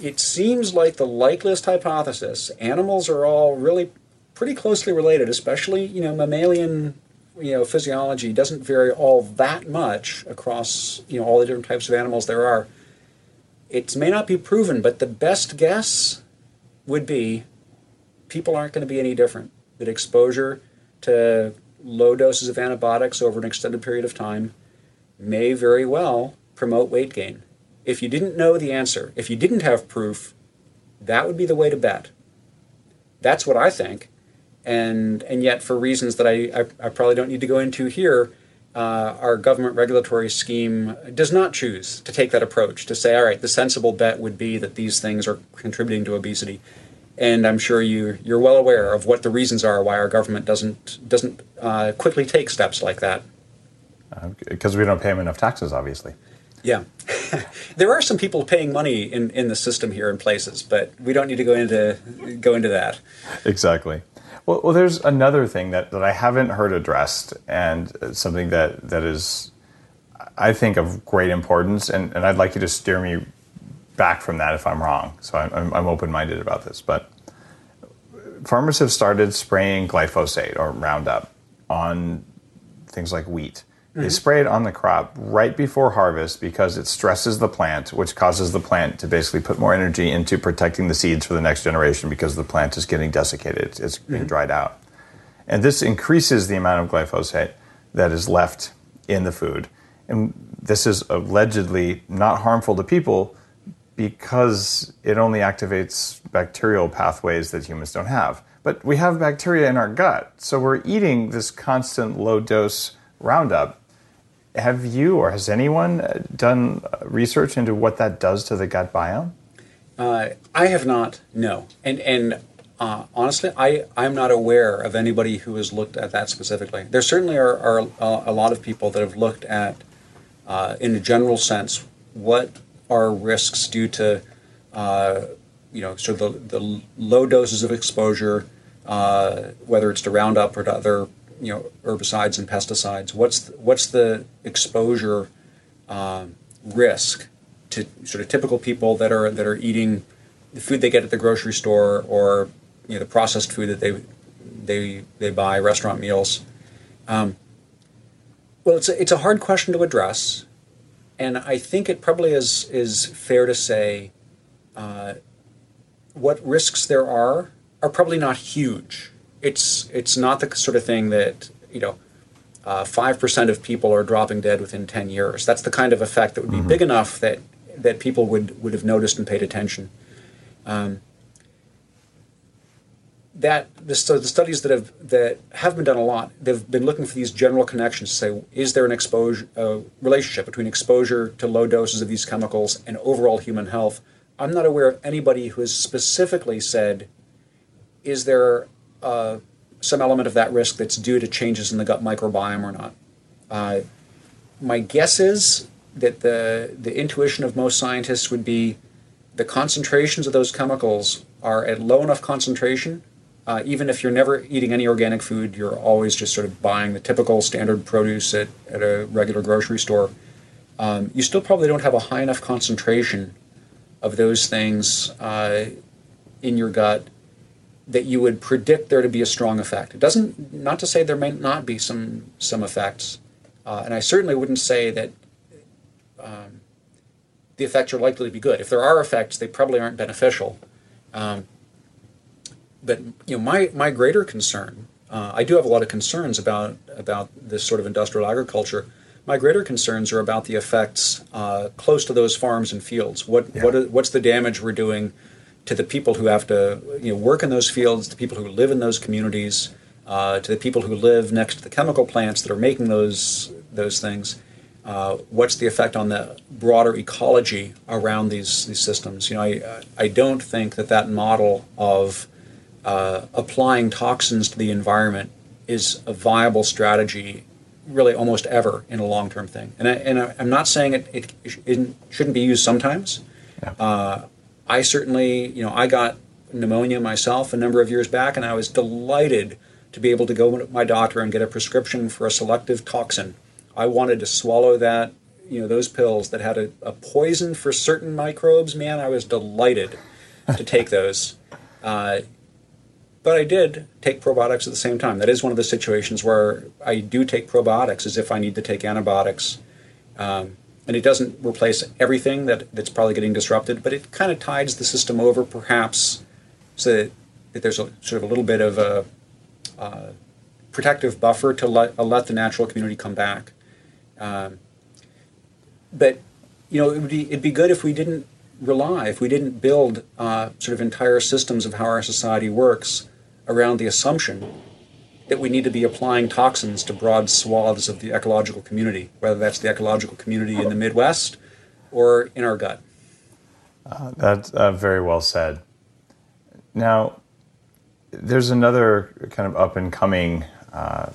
it seems like the likeliest hypothesis animals are all really pretty closely related, especially you know mammalian you know physiology doesn't vary all that much across you know all the different types of animals there are. It may not be proven, but the best guess would be people aren't going to be any different. That exposure to low doses of antibiotics over an extended period of time may very well promote weight gain. If you didn't know the answer, if you didn't have proof, that would be the way to bet. That's what I think. And, and yet, for reasons that I, I, I probably don't need to go into here, uh, our government regulatory scheme does not choose to take that approach to say, all right, the sensible bet would be that these things are contributing to obesity. And I'm sure you you're well aware of what the reasons are why our government doesn't doesn't uh, quickly take steps like that. Because uh, we don't pay them enough taxes, obviously. Yeah, [laughs] there are some people paying money in, in the system here in places, but we don't need to go into go into that. Exactly. Well, well, there's another thing that, that I haven't heard addressed, and something that, that is, I think, of great importance, and, and I'd like you to steer me back from that if I'm wrong. So I'm, I'm open minded about this. But farmers have started spraying glyphosate or Roundup on things like wheat. Mm-hmm. They spray it on the crop right before harvest because it stresses the plant, which causes the plant to basically put more energy into protecting the seeds for the next generation because the plant is getting desiccated, it's, mm-hmm. being dried out. And this increases the amount of glyphosate that is left in the food. And this is allegedly not harmful to people because it only activates bacterial pathways that humans don't have. But we have bacteria in our gut, so we're eating this constant low dose Roundup have you or has anyone uh, done research into what that does to the gut biome? Uh, I have not. No, and and uh, honestly, I I'm not aware of anybody who has looked at that specifically. There certainly are, are a lot of people that have looked at, uh, in a general sense, what are risks due to, uh, you know, sort of the, the low doses of exposure, uh, whether it's to Roundup or to other you know herbicides and pesticides? What's the, what's the exposure um, risk to sort of typical people that are that are eating the food they get at the grocery store or you know the processed food that they they they buy restaurant meals? Um, well, it's a, it's a hard question to address, and I think it probably is is fair to say uh, what risks there are are probably not huge it's it's not the sort of thing that you know uh, five uh, percent of people are dropping dead within ten years. That's the kind of effect that would be mm-hmm. big enough that that people would would have noticed and paid attention. Um, that the, so the studies that have that have been done a lot, they've been looking for these general connections to say, is there an exposure uh, relationship between exposure to low doses of these chemicals and overall human health? I'm not aware of anybody who has specifically said, is there uh, some element of that risk that's due to changes in the gut microbiome or not. Uh, my guess is that the the intuition of most scientists would be the concentrations of those chemicals are at low enough concentration. Uh, even if you're never eating any organic food, you're always just sort of buying the typical standard produce at, at a regular grocery store. Um, you still probably don't have a high enough concentration of those things uh, in your gut that you would predict there to be a strong effect. It doesn't, not to say there may not be some some effects, uh, and I certainly wouldn't say that um, the effects are likely to be good. If there are effects, they probably aren't beneficial. Um, but you know, my my greater concern, uh, I do have a lot of concerns about about this sort of industrial agriculture. My greater concerns are about the effects uh, close to those farms and fields. What yeah. what what's the damage we're doing? to the people who have to you know, work in those fields, to people who live in those communities, uh, to the people who live next to the chemical plants that are making those those things. Uh, what's the effect on the broader ecology around these these systems? You know, I I don't think that that model of uh, applying toxins to the environment is a viable strategy, really almost ever in a long term thing. And I, and I, am not saying it, it, it, shouldn't be used sometimes. Yeah. Uh, I certainly, you know, I got pneumonia myself a number of years back, and I was delighted to be able to go to my doctor and get a prescription for a selective toxin. I wanted to swallow that, you know, those pills that had a, a poison for certain microbes. Man, I was delighted to take those. Uh, but I did take probiotics at the same time. That is one of the situations where I do take probiotics as if I need to take antibiotics. Um, and it doesn't replace everything that, that's probably getting disrupted, but it kind of tides the system over perhaps so that, that there's a, sort of a little bit of a uh, protective buffer to let, uh, let the natural community come back. Um, but, you know, it would be, it'd be good if we didn't rely, if we didn't build uh, sort of entire systems of how our society works around the assumption that we need to be applying toxins to broad swaths of the ecological community, whether that's the ecological community in the Midwest or in our gut. Uh, that's uh, very well said. Now, there's another kind of up and coming uh,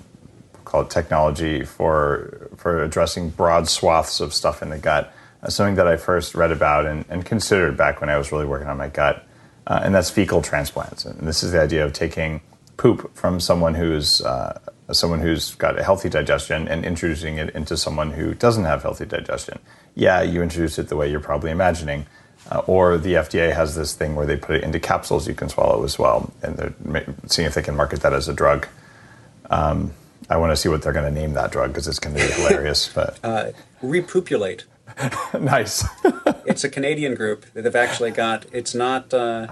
called technology for for addressing broad swaths of stuff in the gut. Uh, something that I first read about and, and, considered back when I was really working on my gut, uh, and that's fecal transplants. And this is the idea of taking poop from someone who's uh, someone who's got a healthy digestion and introducing it into someone who doesn't have healthy digestion. Yeah, you introduce it the way you're probably imagining. Uh, or the FDA has this thing where they put it into capsules you can swallow as well, and they're seeing if they can market that as a drug. Um, I want to see what they're going to name that drug because it's going to be [laughs] hilarious. But uh, repopulate. [laughs] nice. [laughs] it's a Canadian group that have actually got. It's not. Uh,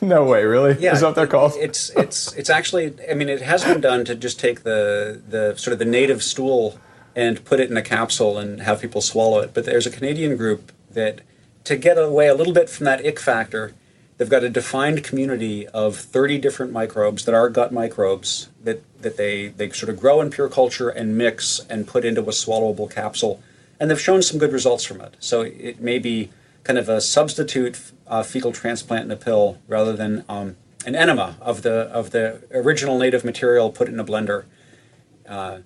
no way, really? Yeah, is that what they're called? It's it's it's actually. I mean, it has been done to just take the the sort of the native stool and put it in a capsule and have people swallow it. But there's a Canadian group that, to get away a little bit from that ick factor, they've got a defined community of 30 different microbes that are gut microbes that that they they sort of grow in pure culture and mix and put into a swallowable capsule and they've shown some good results from it. So it may be kind of a substitute uh, fecal transplant in a pill rather than um, an enema of the of the original native material put in a blender. Uh,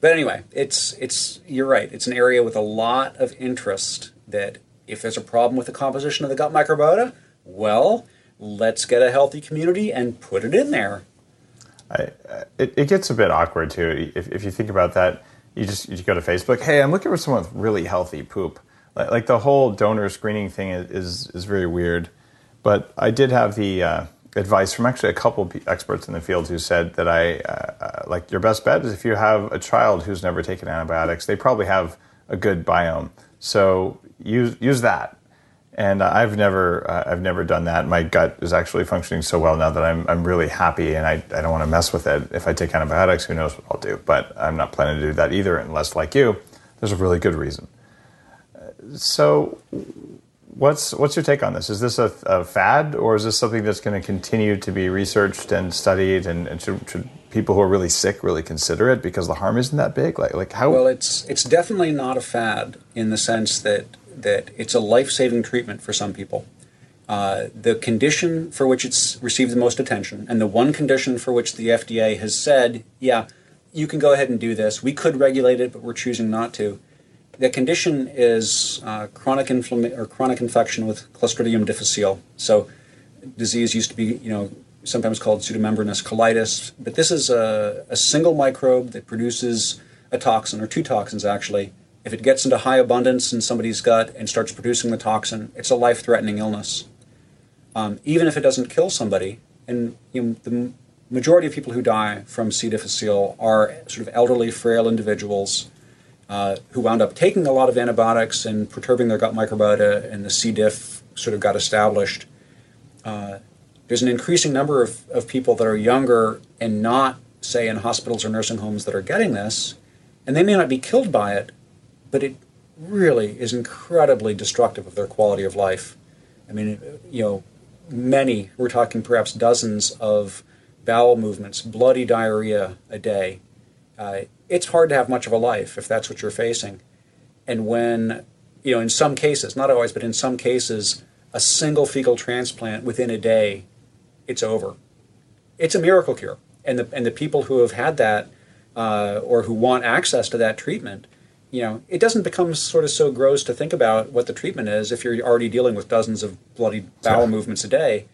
but anyway, it's it's you're right. It's an area with a lot of interest. That if there's a problem with the composition of the gut microbiota, well, let's get a healthy community and put it in there. I, it, it gets a bit awkward too if, if you think about that you just you go to Facebook. Hey, I'm looking for someone with really healthy poop. Like, like the whole donor screening thing is, is, very weird. But I did have the uh, advice from actually a couple experts in the field who said that I uh, uh, like your best bet is if you have a child who's never taken antibiotics, they probably have a good biome. So use use that and I've never uh, I've never done that. My gut is actually functioning so well now that I'm I'm really happy, and I, I don't want to mess with it. If I take antibiotics, who knows what I'll do? But I'm not planning to do that either, unless, like you, there's a really good reason. So, what's what's your take on this? Is this a, a fad, or is this something that's going to continue to be researched and studied? And, and should, should people who are really sick really consider it because the harm isn't that big? Like like how? Well, it's it's definitely not a fad in the sense that that it's a life saving treatment for some people. Uh, the condition for which it's received the most attention, and the one condition for which the FDA has said, yeah, you can go ahead and do this. We could regulate it, but we're choosing not to. The condition is uh, chronic inflammation or chronic infection with Clostridium difficile. So, disease used to be, you know, sometimes called pseudomembranous colitis, but this is a, a single microbe that produces a toxin or two toxins actually if it gets into high abundance in somebody's gut and starts producing the toxin, it's a life threatening illness. Um, even if it doesn't kill somebody, and you know, the majority of people who die from C. difficile are sort of elderly, frail individuals uh, who wound up taking a lot of antibiotics and perturbing their gut microbiota, and the C. diff sort of got established. Uh, there's an increasing number of, of people that are younger and not, say, in hospitals or nursing homes that are getting this, and they may not be killed by it, but it really is incredibly destructive of their quality of life. I mean, you know, many, we're talking perhaps dozens of bowel movements, bloody diarrhea a day. Uh, it's hard to have much of a life if that's what you're facing. And when, you know, in some cases, not always, but in some cases, a single fecal transplant within a day, it's over. It's a miracle cure. And the, and the people who have had that uh, or who want access to that treatment you know, it doesn't become sort of so gross to think about what the treatment is if you're already dealing with dozens of bloody bowel movements a day.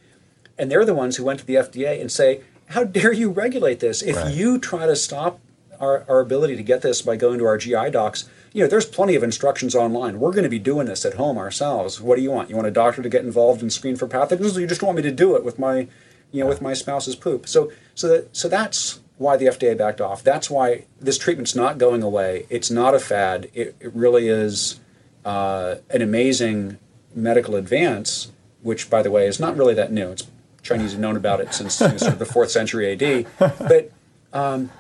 And they're the ones who went to the FDA and say, how dare you regulate this? If right. you try to stop our, our ability to get this by going to our GI docs, you know, there's plenty of instructions online. We're going to be doing this at home ourselves. What do you want? You want a doctor to get involved and screen for pathogens, or you just want me to do it with my you know, with my spouse's poop. So, so that, so that's why the FDA backed off. That's why this treatment's not going away. It's not a fad. It, it really is uh, an amazing medical advance, which, by the way, is not really that new. It's Chinese have known about it since you know, sort of the fourth century AD. But um,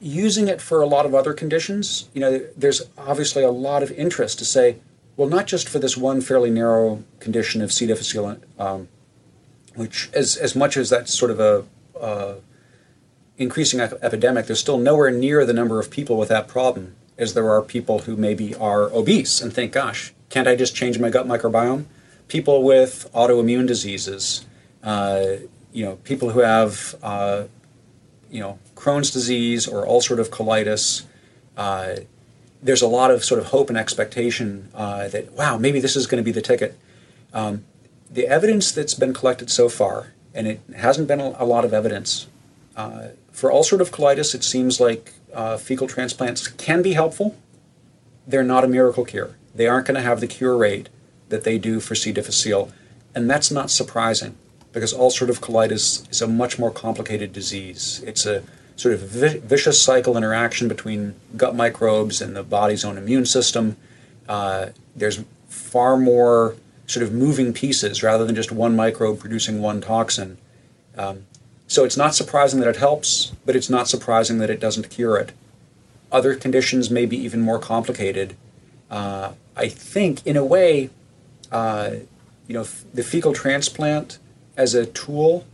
using it for a lot of other conditions, you know, there's obviously a lot of interest to say, well, not just for this one fairly narrow condition of C. difficile, um, which, as as much as that's sort of a uh, increasing epidemic, there's still nowhere near the number of people with that problem as there are people who maybe are obese and think, gosh, can't I just change my gut microbiome? People with autoimmune diseases, uh, you know, people who have, uh, you know, Crohn's disease or ulcerative colitis. Uh, there's a lot of sort of hope and expectation uh, that, wow, maybe this is going to be the ticket. Um, the evidence that's been collected so far, and it hasn't been a, lot of evidence, uh, for ulcerative colitis, it seems like uh, fecal transplants can be helpful. They're not a miracle cure. They aren't going to have the cure rate that they do for C. difficile, and that's not surprising because ulcerative colitis is a much more complicated disease. It's a sort of vicious cycle interaction between gut microbes and the body's own immune system. Uh, there's far more sort of moving pieces rather than just one microbe producing one toxin. Um, so it's not surprising that it helps, but it's not surprising that it doesn't cure it. Other conditions may be even more complicated. Uh, I think, in a way, uh, you know, the fecal transplant as a tool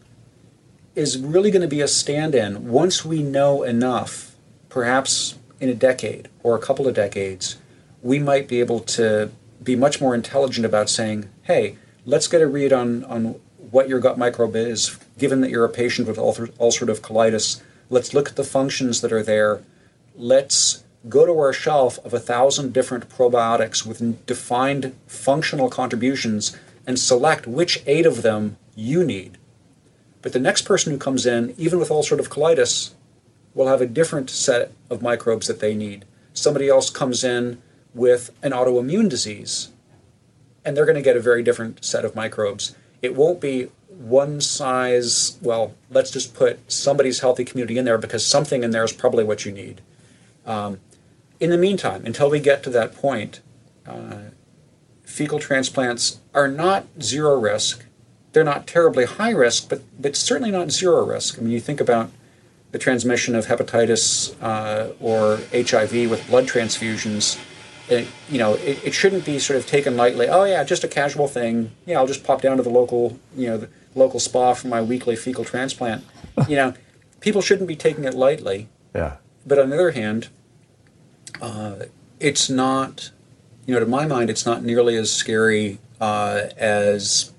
is really going to be a stand-in once we know enough, perhaps in a decade or a couple of decades, we might be able to be much more intelligent about saying, hey, let's get a read on, on what your gut microbe is, given that you're a patient with ulcerative colitis. Let's look at the functions that are there. Let's go to our shelf of a thousand different probiotics with defined functional contributions and select which eight of them you need. But the next person who comes in, even with ulcerative colitis, will have a different set of microbes that they need. Somebody else comes in with an autoimmune disease, and they're going to get a very different set of microbes it won't be one size, well, let's just put somebody's healthy community in there because something in there is probably what you need. Um, in the meantime, until we get to that point, uh, fecal transplants are not zero risk. They're not terribly high risk, but, but certainly not zero risk. I mean, you think about the transmission of hepatitis uh, or HIV with blood transfusions it, you know, it, it, shouldn't be sort of taken lightly. Oh yeah, just a casual thing. Yeah, I'll just pop down to the local, you know, the local spa for my weekly fecal transplant. you know, [laughs] people shouldn't be taking it lightly. Yeah. But on the other hand, uh, it's not, you know, to my mind, it's not nearly as scary uh, as,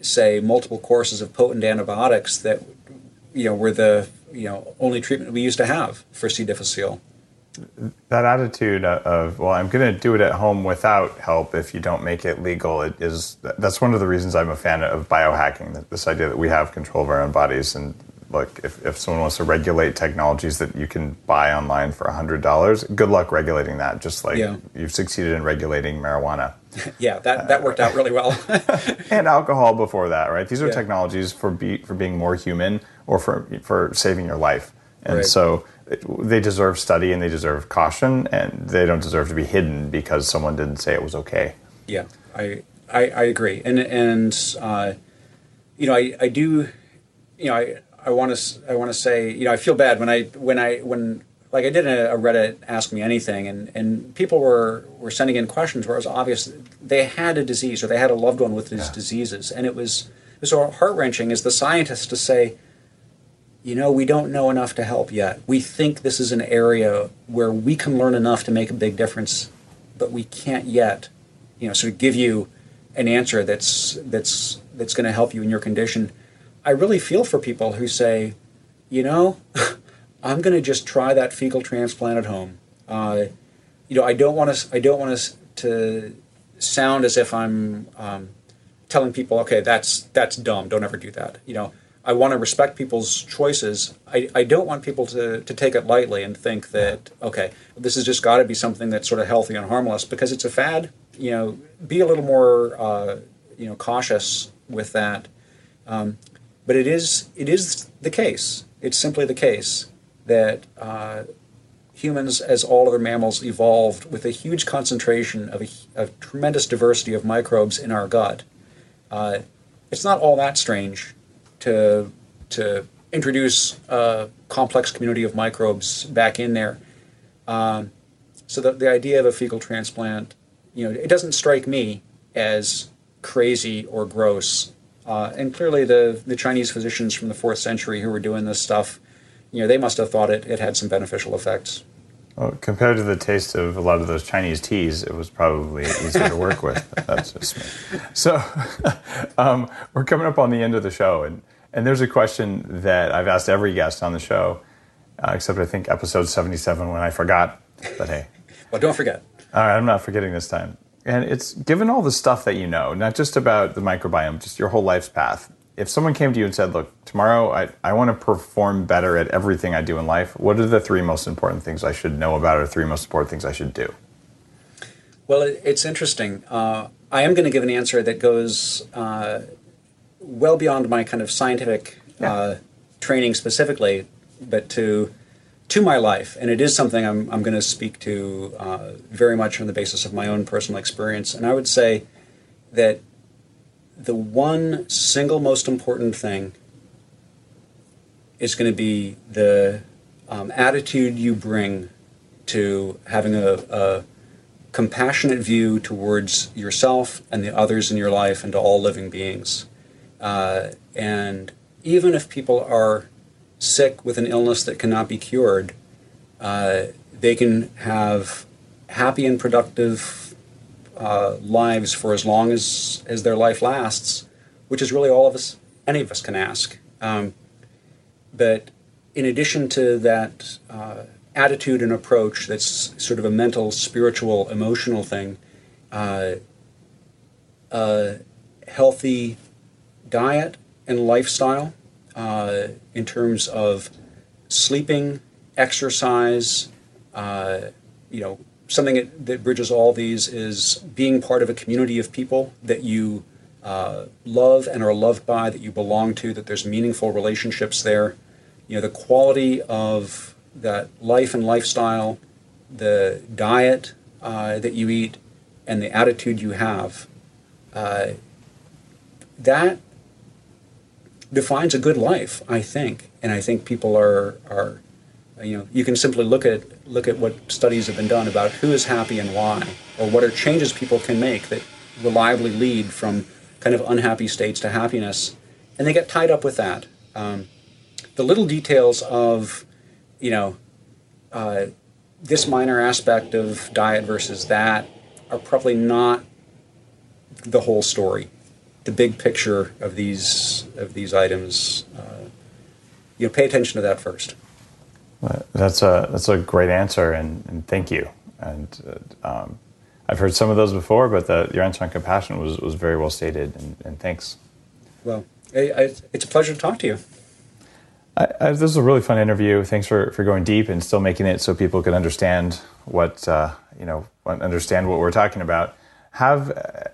say, multiple courses of potent antibiotics that, you know, were the you know only treatment we used to have for C. difficile that attitude of well i'm going to do it at home without help if you don't make it legal it is that's one of the reasons i'm a fan of biohacking this idea that we have control of our own bodies and look if, if someone wants to regulate technologies that you can buy online for $100 good luck regulating that just like yeah. you've succeeded in regulating marijuana [laughs] yeah that, that worked out really well [laughs] and alcohol before that right these are yeah. technologies for be, for being more human or for for saving your life and right. so they deserve study and they deserve caution and they don't deserve to be hidden because someone didn't say it was okay. Yeah, I I, I agree, and and uh, you know I, I do you know I I want to I want to say you know I feel bad when I when I when like I did a, a, Reddit Ask Me Anything, and, and people were, were sending in questions where it was obvious they had a disease or they had a loved one with these yeah. diseases, and it was it was so heart wrenching as the scientist to say, you know, we don't know enough to help yet. We think this is an area where we can learn enough to make a big difference, but we can't yet, you know, sort of give you an answer that's that's that's going to help you in your condition. I really feel for people who say, you know, [laughs] I'm going to just try that fecal transplant at home. Uh, you know, I don't want to. I don't want to to sound as if I'm um, telling people, okay, that's that's dumb. Don't ever do that. You know, I want to respect people's choices. I, I don't want people to, to take it lightly and think that, okay, this has just got to be something that's sort of healthy and harmless because it's a fad. You know, be a little more, uh, you know, cautious with that. Um, but it is it is the case. It's simply the case that uh, humans, as all other mammals, evolved with a huge concentration of a, tremendous diversity of microbes in our gut. Uh, it's not all that strange to to introduce a complex community of microbes back in there. Um, so the, the idea of a fecal transplant, you know, it doesn't strike me as crazy or gross. Uh, and clearly, the, the Chinese physicians from the fourth century who were doing this stuff, you know, they must have thought it, it had some beneficial effects. Well, compared to the taste of a lot of those Chinese teas, it was probably easier to work with. [laughs] That's just me. So, [laughs] um, we're coming up on the end of the show, and, and there's a question that I've asked every guest on the show, uh, except I think episode 77 when I forgot. But hey. well, don't forget. All right, I'm not forgetting this time. And it's given all the stuff that you know, not just about the microbiome, just your whole life's path. If someone came to you and said, Look, tomorrow I, I want to perform better at everything I do in life, what are the three most important things I should know about, or three most important things I should do? Well, it's interesting. Uh, I am going to give an answer that goes uh, well beyond my kind of scientific yeah. uh, training specifically, but to to my life, and it is something I'm, I'm going to speak to uh, very much on the basis of my own personal experience. And I would say that the one single most important thing is going to be the um, attitude you bring to having a, a, compassionate view towards yourself and the others in your life and to all living beings. Uh, and even if people are sick with an illness that cannot be cured, uh, they can have happy and productive uh, lives for as long as, as their life lasts, which is really all of us, any of us can ask. Um, but in addition to that uh, attitude and approach that's sort of a mental, spiritual, emotional thing, uh, a healthy diet and lifestyle uh, in terms of sleeping, exercise. Uh, you know, something that, that, bridges all these is being part of a community of people that you uh, love and are loved by, that you belong to, that there's meaningful relationships there. You know, the quality of that life and lifestyle, the diet uh, that you eat, and the attitude you have. Uh, that defines a good life, I think. And I think people are are you know you can simply look at look at what studies have been done about who is happy and why, or what are changes people can make that reliably lead from kind of unhappy states to happiness, and they get tied up with that. Um, the little details of you know uh, this minor aspect of diet versus that are probably not the whole story the big picture of these of these items. Uh, you know, pay attention to that first. That's a that's a great answer, and, and thank you. And uh, um, I've heard some of those before, but the, your answer on compassion was, was very well stated, and, and thanks. Well, I, I, it's a pleasure to talk to you. I, this was a really fun interview. Thanks for, for going deep and still making it so people can understand what uh, you know, understand what we're talking about. Have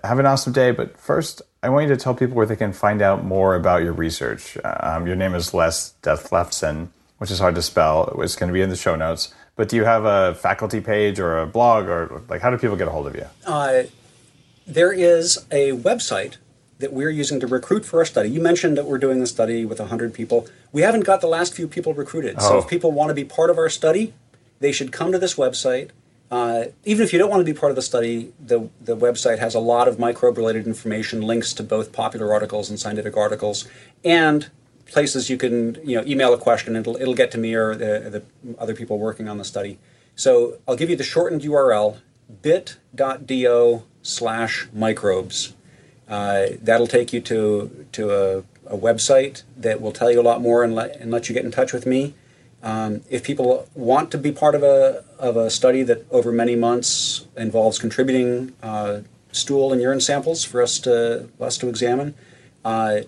have an awesome day. But first, I want you to tell people where they can find out more about your research. Um, your name is Les Dethlefsen, which is hard to spell. It's going to be in the show notes. But do you have a faculty page or a blog, or like how do people get a hold of you? Uh, there is a website that we're using to recruit for our study. You mentioned that we're doing the study with 100 people. We haven't got the last few people recruited. Oh. So if people want to be part of our study, they should come to this website uh, even if you don't want to be part of the study, the, the website has a lot of microbe related information, links to both popular articles and scientific articles, and places you can you know email a question. It'll, it'll get to me or the, the other people working on the study. So I'll give you the shortened URL bit.do slash microbes. Uh, that'll take you to, to a, a, website that will tell you a lot more and let, and let you get in touch with me. Um, if people want to be part of a, of a study that over many months involves contributing uh, stool and urine samples for us to, us to examine, uh,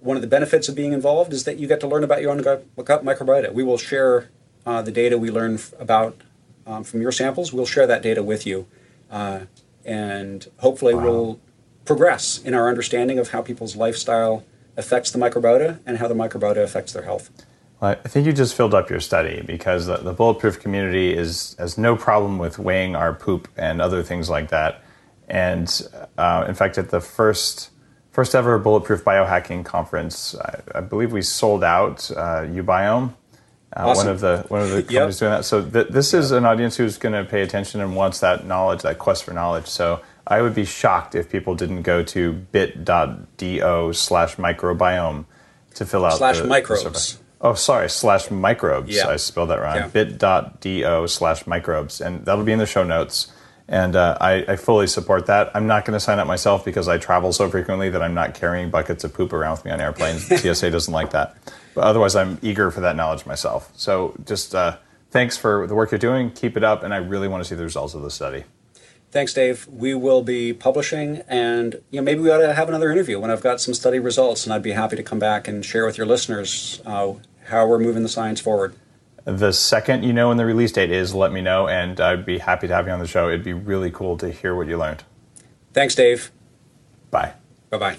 one of the benefits of being involved is that you get to learn about your own gut microbiota. We will share uh, the data we learn f- about um, from your samples. We'll share that data with you, uh, and hopefully wow. we'll progress in our understanding of how people's lifestyle affects the microbiota and how the microbiota affects their health. Well, I think you just filled up your study because the, the, bulletproof community is has no problem with weighing our poop and other things like that. And uh, in fact, at the first first ever bulletproof biohacking conference, I, I believe we sold out uh, uBiome. Uh, awesome. One of the one of the companies yep. doing that. So th- this is an audience who's going to pay attention and wants that knowledge, that quest for knowledge. So I would be shocked if people didn't go to bit.do slash microbiome to fill out slash the, microbes. The oh, sorry, slash microbes. Yeah. I spelled that wrong. Yeah. Bit.do slash microbes, and that'll be in the show notes. And uh, I, I, fully support that. I'm not going to sign up myself because I travel so frequently that I'm not carrying buckets of poop around with me on airplanes. [laughs] TSA doesn't like that. But otherwise, I'm eager for that knowledge myself. So just uh, thanks for the work you're doing. Keep it up, and I really want to see the results of the study. Thanks, Dave. We will be publishing, and you know maybe we ought to have another interview when I've got some study results, and I'd be happy to come back and share with your listeners uh, how we're moving the science forward. The second you know when the release date is, let me know, and I'd be happy to have you on the show. It'd be really cool to hear what you learned. Thanks, Dave. Bye. Bye bye.